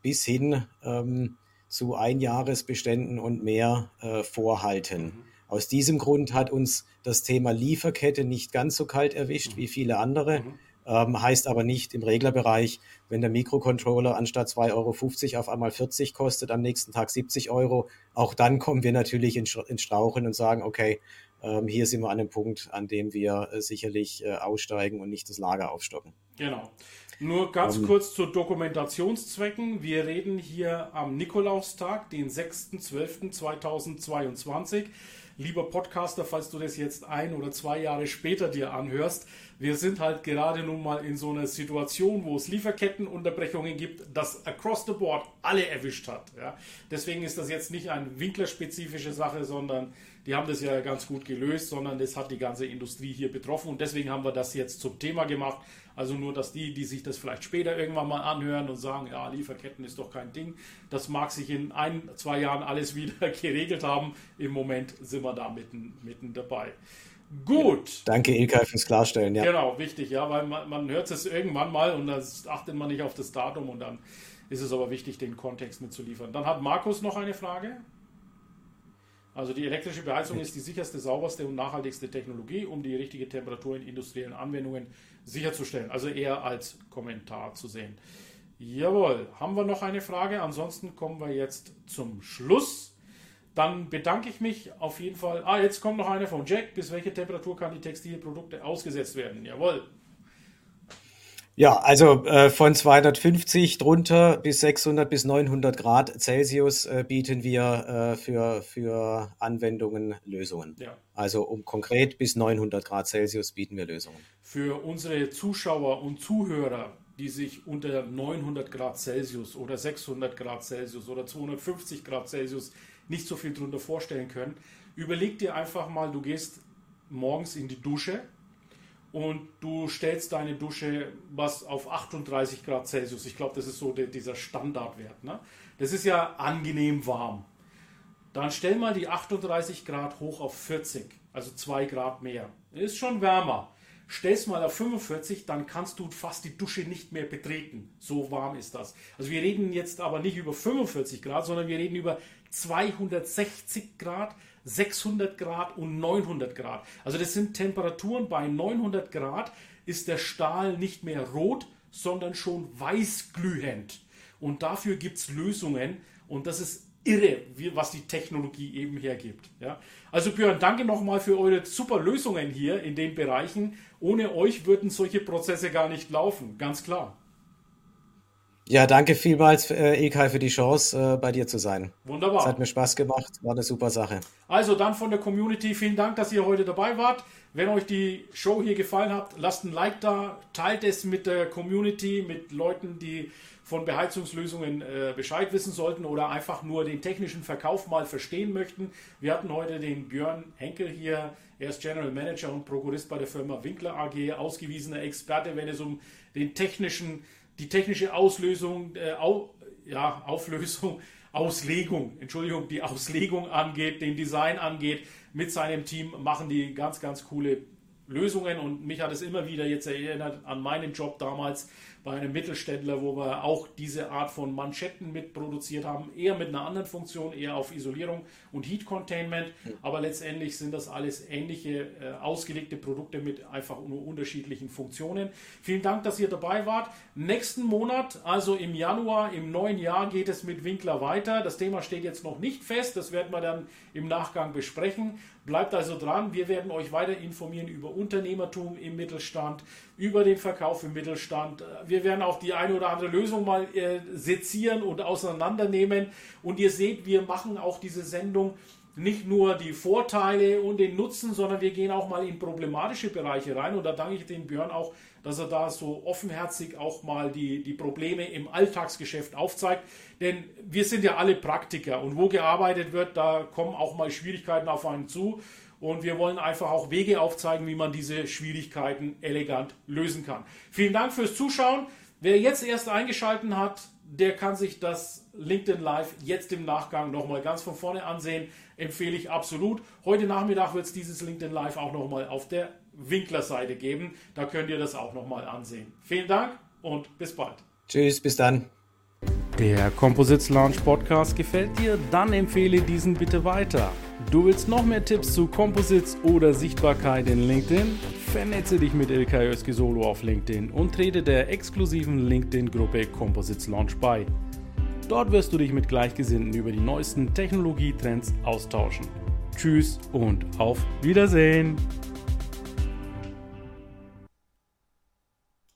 bis hin ähm, zu Einjahresbeständen und mehr äh, vorhalten. Mhm. Aus diesem Grund hat uns das Thema Lieferkette nicht ganz so kalt erwischt mhm. wie viele andere. Ähm, heißt aber nicht im Reglerbereich, wenn der Mikrocontroller anstatt 2,50 Euro auf einmal 40 kostet, am nächsten Tag 70 Euro. Auch dann kommen wir natürlich ins Strauchen und sagen, okay, ähm, hier sind wir an einem Punkt, an dem wir äh, sicherlich äh, aussteigen und nicht das Lager aufstocken. Genau. Nur ganz um, ähm. kurz zu Dokumentationszwecken. Wir reden hier am Nikolaustag, den 6.12.2022 lieber Podcaster, falls du das jetzt ein oder zwei Jahre später dir anhörst, wir sind halt gerade nun mal in so einer Situation, wo es Lieferkettenunterbrechungen gibt, das across the board alle erwischt hat. Ja. Deswegen ist das jetzt nicht eine winklerspezifische Sache, sondern die haben das ja ganz gut gelöst, sondern das hat die ganze Industrie hier betroffen und deswegen haben wir das jetzt zum Thema gemacht. Also nur, dass die, die sich das vielleicht später irgendwann mal anhören und sagen, ja, Lieferketten ist doch kein Ding, das mag sich in ein, zwei Jahren alles wieder geregelt haben. Im Moment sind wir da mitten, mitten dabei. Gut. Danke, Ilkay, fürs Klarstellen. Ja. Genau, wichtig, ja, weil man, man hört es irgendwann mal und da achtet man nicht auf das Datum und dann ist es aber wichtig, den Kontext mitzuliefern. Dann hat Markus noch eine Frage. Also die elektrische Beheizung ist die sicherste, sauberste und nachhaltigste Technologie, um die richtige Temperatur in industriellen Anwendungen sicherzustellen. Also eher als Kommentar zu sehen. Jawohl, haben wir noch eine Frage? Ansonsten kommen wir jetzt zum Schluss dann bedanke ich mich auf jeden Fall. Ah, jetzt kommt noch eine von Jack. Bis welche Temperatur kann die Textilprodukte ausgesetzt werden? Jawohl. Ja, also äh, von 250 drunter bis 600 bis 900 Grad Celsius äh, bieten wir äh, für, für Anwendungen Lösungen. Ja. Also um konkret bis 900 Grad Celsius bieten wir Lösungen. Für unsere Zuschauer und Zuhörer, die sich unter 900 Grad Celsius oder 600 Grad Celsius oder 250 Grad Celsius nicht so viel drunter vorstellen können, überleg dir einfach mal, du gehst morgens in die Dusche und du stellst deine Dusche was auf 38 Grad Celsius. Ich glaube, das ist so der, dieser Standardwert. Ne? Das ist ja angenehm warm. Dann stell mal die 38 Grad hoch auf 40, also 2 Grad mehr. Ist schon wärmer. Stell's mal auf 45, dann kannst du fast die Dusche nicht mehr betreten. So warm ist das. Also wir reden jetzt aber nicht über 45 Grad, sondern wir reden über 260 Grad, 600 Grad und 900 Grad. Also das sind Temperaturen bei 900 Grad ist der Stahl nicht mehr rot, sondern schon weißglühend. Und dafür gibt es Lösungen und das ist irre, was die Technologie eben hergibt. Ja? Also Björn, danke nochmal für eure super Lösungen hier in den Bereichen. Ohne euch würden solche Prozesse gar nicht laufen, ganz klar. Ja, danke vielmals, äh, Ilkay, für die Chance, äh, bei dir zu sein. Wunderbar. Es hat mir Spaß gemacht, war eine super Sache. Also dann von der Community, vielen Dank, dass ihr heute dabei wart. Wenn euch die Show hier gefallen hat, lasst ein Like da, teilt es mit der Community, mit Leuten, die von Beheizungslösungen äh, Bescheid wissen sollten oder einfach nur den technischen Verkauf mal verstehen möchten. Wir hatten heute den Björn Henkel hier. Er ist General Manager und Prokurist bei der Firma Winkler AG, ausgewiesener Experte, wenn es um den technischen die technische Auslösung, äh, au, ja, Auflösung, Auslegung, Entschuldigung, die Auslegung angeht, den Design angeht, mit seinem Team machen die ganz, ganz coole Lösungen. Und mich hat es immer wieder jetzt erinnert an meinen Job damals bei einem Mittelständler, wo wir auch diese Art von Manschetten mitproduziert haben, eher mit einer anderen Funktion, eher auf Isolierung und Heat Containment, aber letztendlich sind das alles ähnliche äh, ausgelegte Produkte mit einfach nur unterschiedlichen Funktionen. Vielen Dank, dass ihr dabei wart. Nächsten Monat, also im Januar, im neuen Jahr geht es mit Winkler weiter. Das Thema steht jetzt noch nicht fest, das werden wir dann im Nachgang besprechen. Bleibt also dran, wir werden euch weiter informieren über Unternehmertum im Mittelstand, über den Verkauf im Mittelstand. Wir werden auch die eine oder andere Lösung mal äh, sezieren und auseinandernehmen. Und ihr seht, wir machen auch diese Sendung nicht nur die Vorteile und den Nutzen, sondern wir gehen auch mal in problematische Bereiche rein. Und da danke ich dem Björn auch, dass er da so offenherzig auch mal die, die Probleme im Alltagsgeschäft aufzeigt. Denn wir sind ja alle Praktiker und wo gearbeitet wird, da kommen auch mal Schwierigkeiten auf einen zu. Und wir wollen einfach auch Wege aufzeigen, wie man diese Schwierigkeiten elegant lösen kann. Vielen Dank fürs Zuschauen. Wer jetzt erst eingeschaltet hat, der kann sich das LinkedIn Live jetzt im Nachgang nochmal ganz von vorne ansehen. Empfehle ich absolut. Heute Nachmittag wird es dieses LinkedIn Live auch nochmal auf der Winkler-Seite geben. Da könnt ihr das auch nochmal ansehen. Vielen Dank und bis bald. Tschüss, bis dann. Der Composites Launch Podcast gefällt dir? Dann empfehle diesen bitte weiter. Du willst noch mehr Tipps zu Composites oder Sichtbarkeit in LinkedIn? Vernetze dich mit Ilkay Özki auf LinkedIn und trete der exklusiven LinkedIn-Gruppe Composites Launch bei. Dort wirst du dich mit Gleichgesinnten über die neuesten Technologietrends austauschen. Tschüss und auf Wiedersehen!